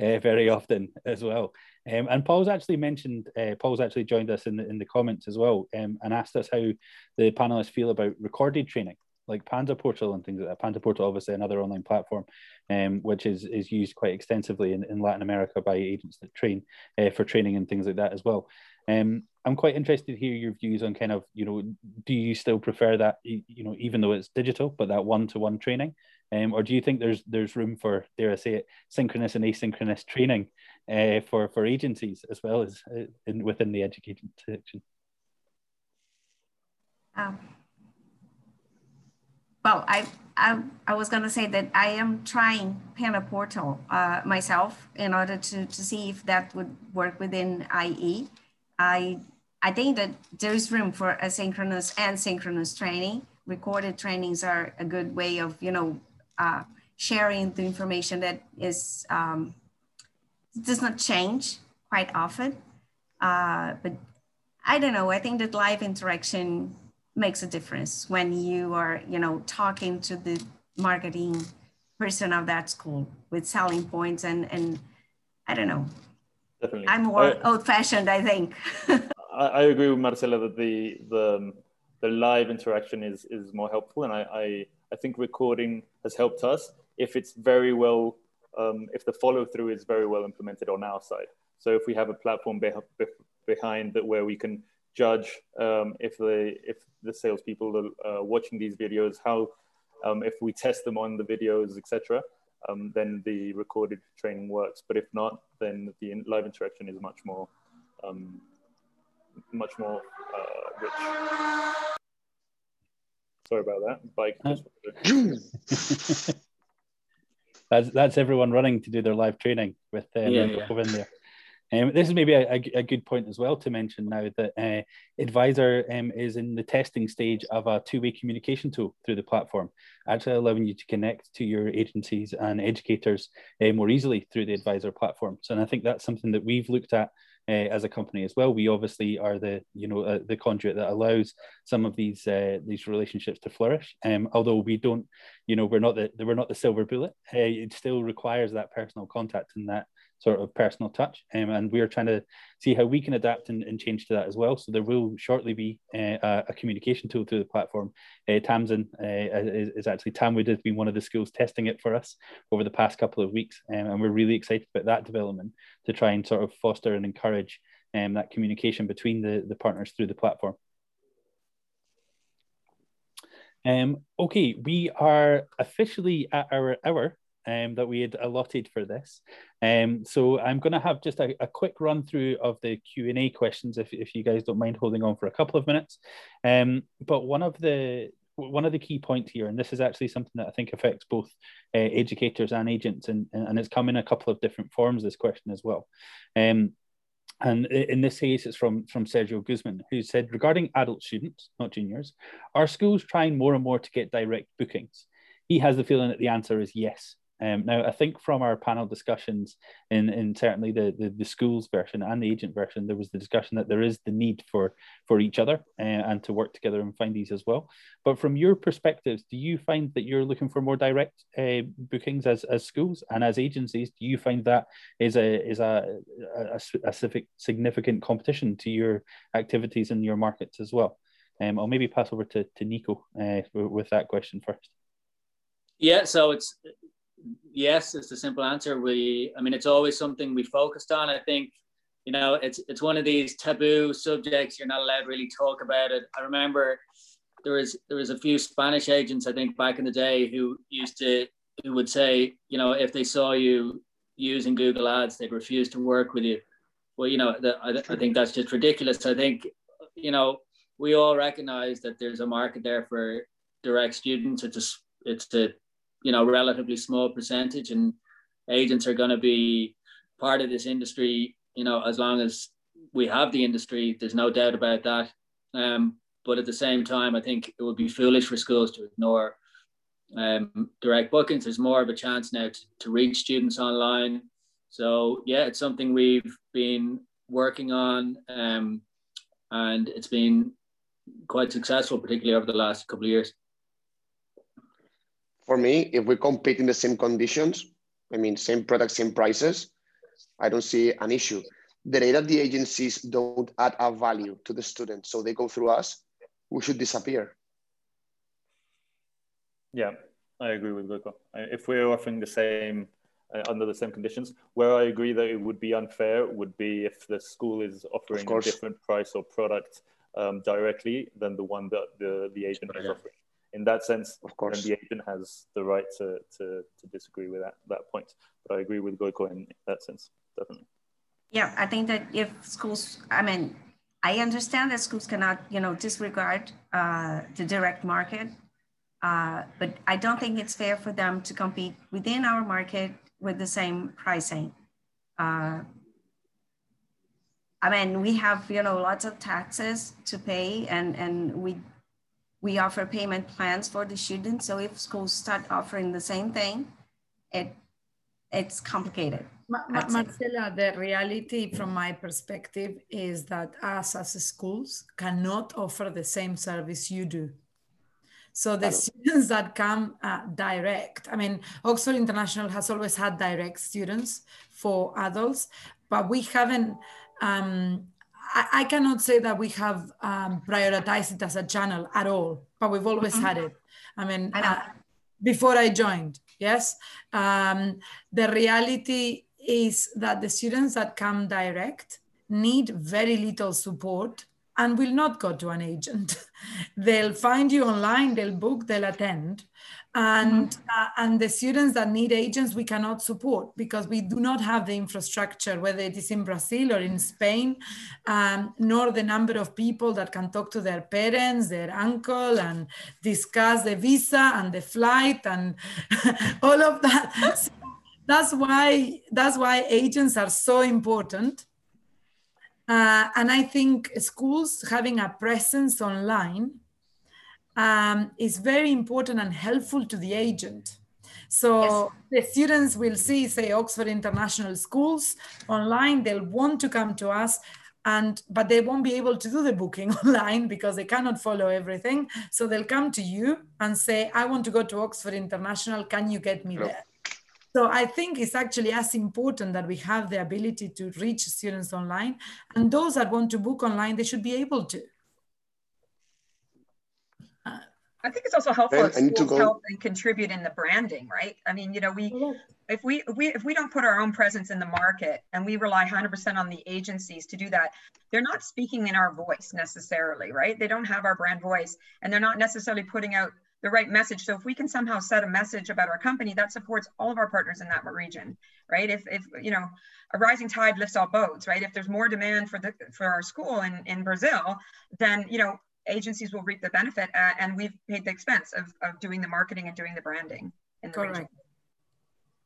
uh, very often as well. Um, and Paul's actually mentioned, uh, Paul's actually joined us in the, in the comments as well um, and asked us how the panelists feel about recorded training, like Panda Portal and things like that. Panda Portal, obviously another online platform, um, which is, is used quite extensively in, in Latin America by agents that train uh, for training and things like that as well. Um, I'm quite interested to hear your views on kind of, you know, do you still prefer that, you know, even though it's digital, but that one-to-one training? Um, or do you think there's there's room for, dare I say it, synchronous and asynchronous training uh, for for agencies as well as uh, in, within the education section? Um, well, I, I I was gonna say that I am trying Panda Portal uh, myself in order to to see if that would work within IE. I I think that there is room for asynchronous and synchronous training. Recorded trainings are a good way of you know uh, sharing the information that is um, does not change quite often. Uh, but I don't know. I think that live interaction makes a difference when you are, you know, talking to the marketing person of that school with selling points and and I don't know. Definitely. I'm more I, old-fashioned, I think. I, I, agree with Marcela that the the the live interaction is is more helpful, and I, I I think recording has helped us if it's very well, um, if the follow through is very well implemented on our side. So if we have a platform be behind that where we can judge um, if the if the salespeople are uh, watching these videos, how um, if we test them on the videos, etc., um, then the recorded training works. But if not, then the live interaction is much more um, much more uh, rich. Sorry about that. Bike. that's that's everyone running to do their live training with um, yeah, yeah. in there. Um, this is maybe a, a, good point as well to mention now that uh, Advisor um, is in the testing stage of a two-way communication tool through the platform, actually allowing you to connect to your agencies and educators uh, more easily through the Advisor platform. So, and I think that's something that we've looked at as a company as well. We obviously are the you know uh, the conduit that allows some of these uh, these relationships to flourish. Um, although we don't, you know, we're not the we're not the silver bullet. Uh, it still requires that personal contact and that sort of personal touch. Um, and we're trying to see how we can adapt and, and change to that as well. So there will shortly be uh, a, communication tool through the platform. Uh, Tamsin uh, is, is, actually, Tamwood has been one of the schools testing it for us over the past couple of weeks. Um, and we're really excited about that development to try and sort of foster and encourage um, that communication between the, the partners through the platform. Um, okay, we are officially at our hour um, that we had allotted for this. Um, so I'm going to have just a, a, quick run through of the Q&A questions if, if you guys don't mind holding on for a couple of minutes. Um, but one of the one of the key points here, and this is actually something that I think affects both uh, educators and agents, and, and it's come in a couple of different forms, this question as well. Um, and in this case, it's from, from Sergio Guzman, who said, regarding adult students, not juniors, are schools trying more and more to get direct bookings? He has the feeling that the answer is yes. Um, now, I think from our panel discussions in, in certainly the, the, the, schools version and the agent version, there was the discussion that there is the need for, for each other uh, and to work together and find these as well. But from your perspectives, do you find that you're looking for more direct uh, bookings as, as schools and as agencies? Do you find that is a is a, a, a significant competition to your activities in your markets as well? Um, I'll maybe pass over to, to Nico uh, with that question first. Yeah, so it's yes, it's the simple answer. We, I mean, it's always something we focused on. I think, you know, it's it's one of these taboo subjects. You're not allowed really talk about it. I remember there was there was a few Spanish agents I think back in the day who used to who would say, you know, if they saw you using Google Ads, they'd refuse to work with you. Well, you know, the, I, I think that's just ridiculous. I think, you know, we all recognize that there's a market there for direct students. It's a it's a you know relatively small percentage and agents are going to be part of this industry you know as long as we have the industry there's no doubt about that. Um, but at the same time i think it would be foolish for schools to ignore um, direct bookings. There's more of a chance now to, to reach students online. So yeah it's something we've been working on um, and it's been quite successful particularly over the last couple of years for me, if we compete in the same conditions, I mean, same products, same prices, I don't see an issue. The day that the agencies don't add a value to the student, so they go through us, we should disappear. Yeah, I agree with Goiko. If we're offering the same uh, under the same conditions, where I agree that it would be unfair would be if the school is offering a different price or product um, directly than the one that the, the agent is offering in that sense, of course, the agent has the right to, to, to disagree with that, that point. But I agree with Goiko in that sense, definitely. Yeah, I think that if schools, I mean, I understand that schools cannot, you know, disregard uh, the direct market, uh, but I don't think it's fair for them to compete within our market with the same pricing. Uh, I mean, we have, you know, lots of taxes to pay and, and we we offer payment plans for the students. So if schools start offering the same thing, it it's complicated. Ma Marcela, the reality from my perspective is that us as schools cannot offer the same service you do. So the students that come uh, direct, I mean, Oxford International has always had direct students for adults, but we haven't um, I, I cannot say that we have um, prioritized it as a channel at all, but we've always mm-hmm. had it. I mean, I uh, before I joined, yes. Um, the reality is that the students that come direct need very little support and will not go to an agent. they'll find you online, they'll book, they'll attend and mm-hmm. uh, and the students that need agents we cannot support because we do not have the infrastructure whether it is in brazil or in spain um, nor the number of people that can talk to their parents their uncle and discuss the visa and the flight and all of that so that's why that's why agents are so important uh, and i think schools having a presence online um, is very important and helpful to the agent. So yes. the students will see, say, Oxford International Schools online, they'll want to come to us and but they won't be able to do the booking online because they cannot follow everything. So they'll come to you and say i want to go to oxford international. Can you get me there? So i think it's actually as important that we have the ability to reach students online. And those that want to book online they should be able to I think it's also helpful if schools help and contribute in the branding, right? I mean, you know, we if we if we if we don't put our own presence in the market and we rely 100% on the agencies to do that, they're not speaking in our voice necessarily, right? They don't have our brand voice and they're not necessarily putting out the right message. So if we can somehow set a message about our company that supports all of our partners in that region, right? If, if you know, a rising tide lifts all boats, right? If there's more demand for the for our school in, in Brazil, then you know agencies will reap the benefit uh, and we've paid the expense of, of doing the marketing and doing the branding in the Correct. region.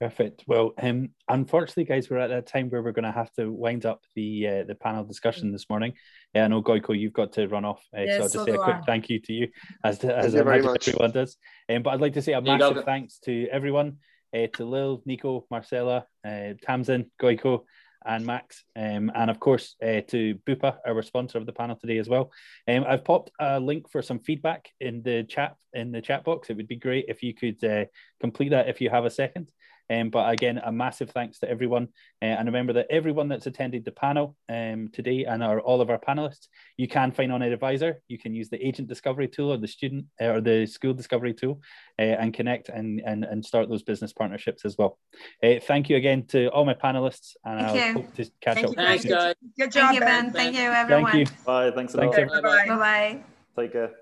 Perfect. Well, um, unfortunately, guys, we're at that time where we're going to have to wind up the uh, the panel discussion this morning. Yeah, I know Goiko, you've got to run off, uh, yes, so I'll just so say a quick I. thank you to you, as to, as everyone does. Um, but I'd like to say a massive thanks to everyone uh, to Lil, Nico, Marcella, uh, Tamsin, Goiko, and Max, um, and of course uh, to Bupa, our sponsor of the panel today as well. Um, I've popped a link for some feedback in the chat in the chat box. It would be great if you could uh, complete that if you have a second. Um, but again, a massive thanks to everyone. Uh, and remember that everyone that's attended the panel um, today and our, all of our panelists, you can find on Edvisor. You can use the agent discovery tool or the student uh, or the school discovery tool uh, and connect and, and, and start those business partnerships as well. Uh, thank you again to all my panelists and I hope to catch thank up. Thanks, guys. Good job, Ben. Thank you, everyone. Thank you. Bye. Thanks a lot. Thanks, Bye-bye. Take care.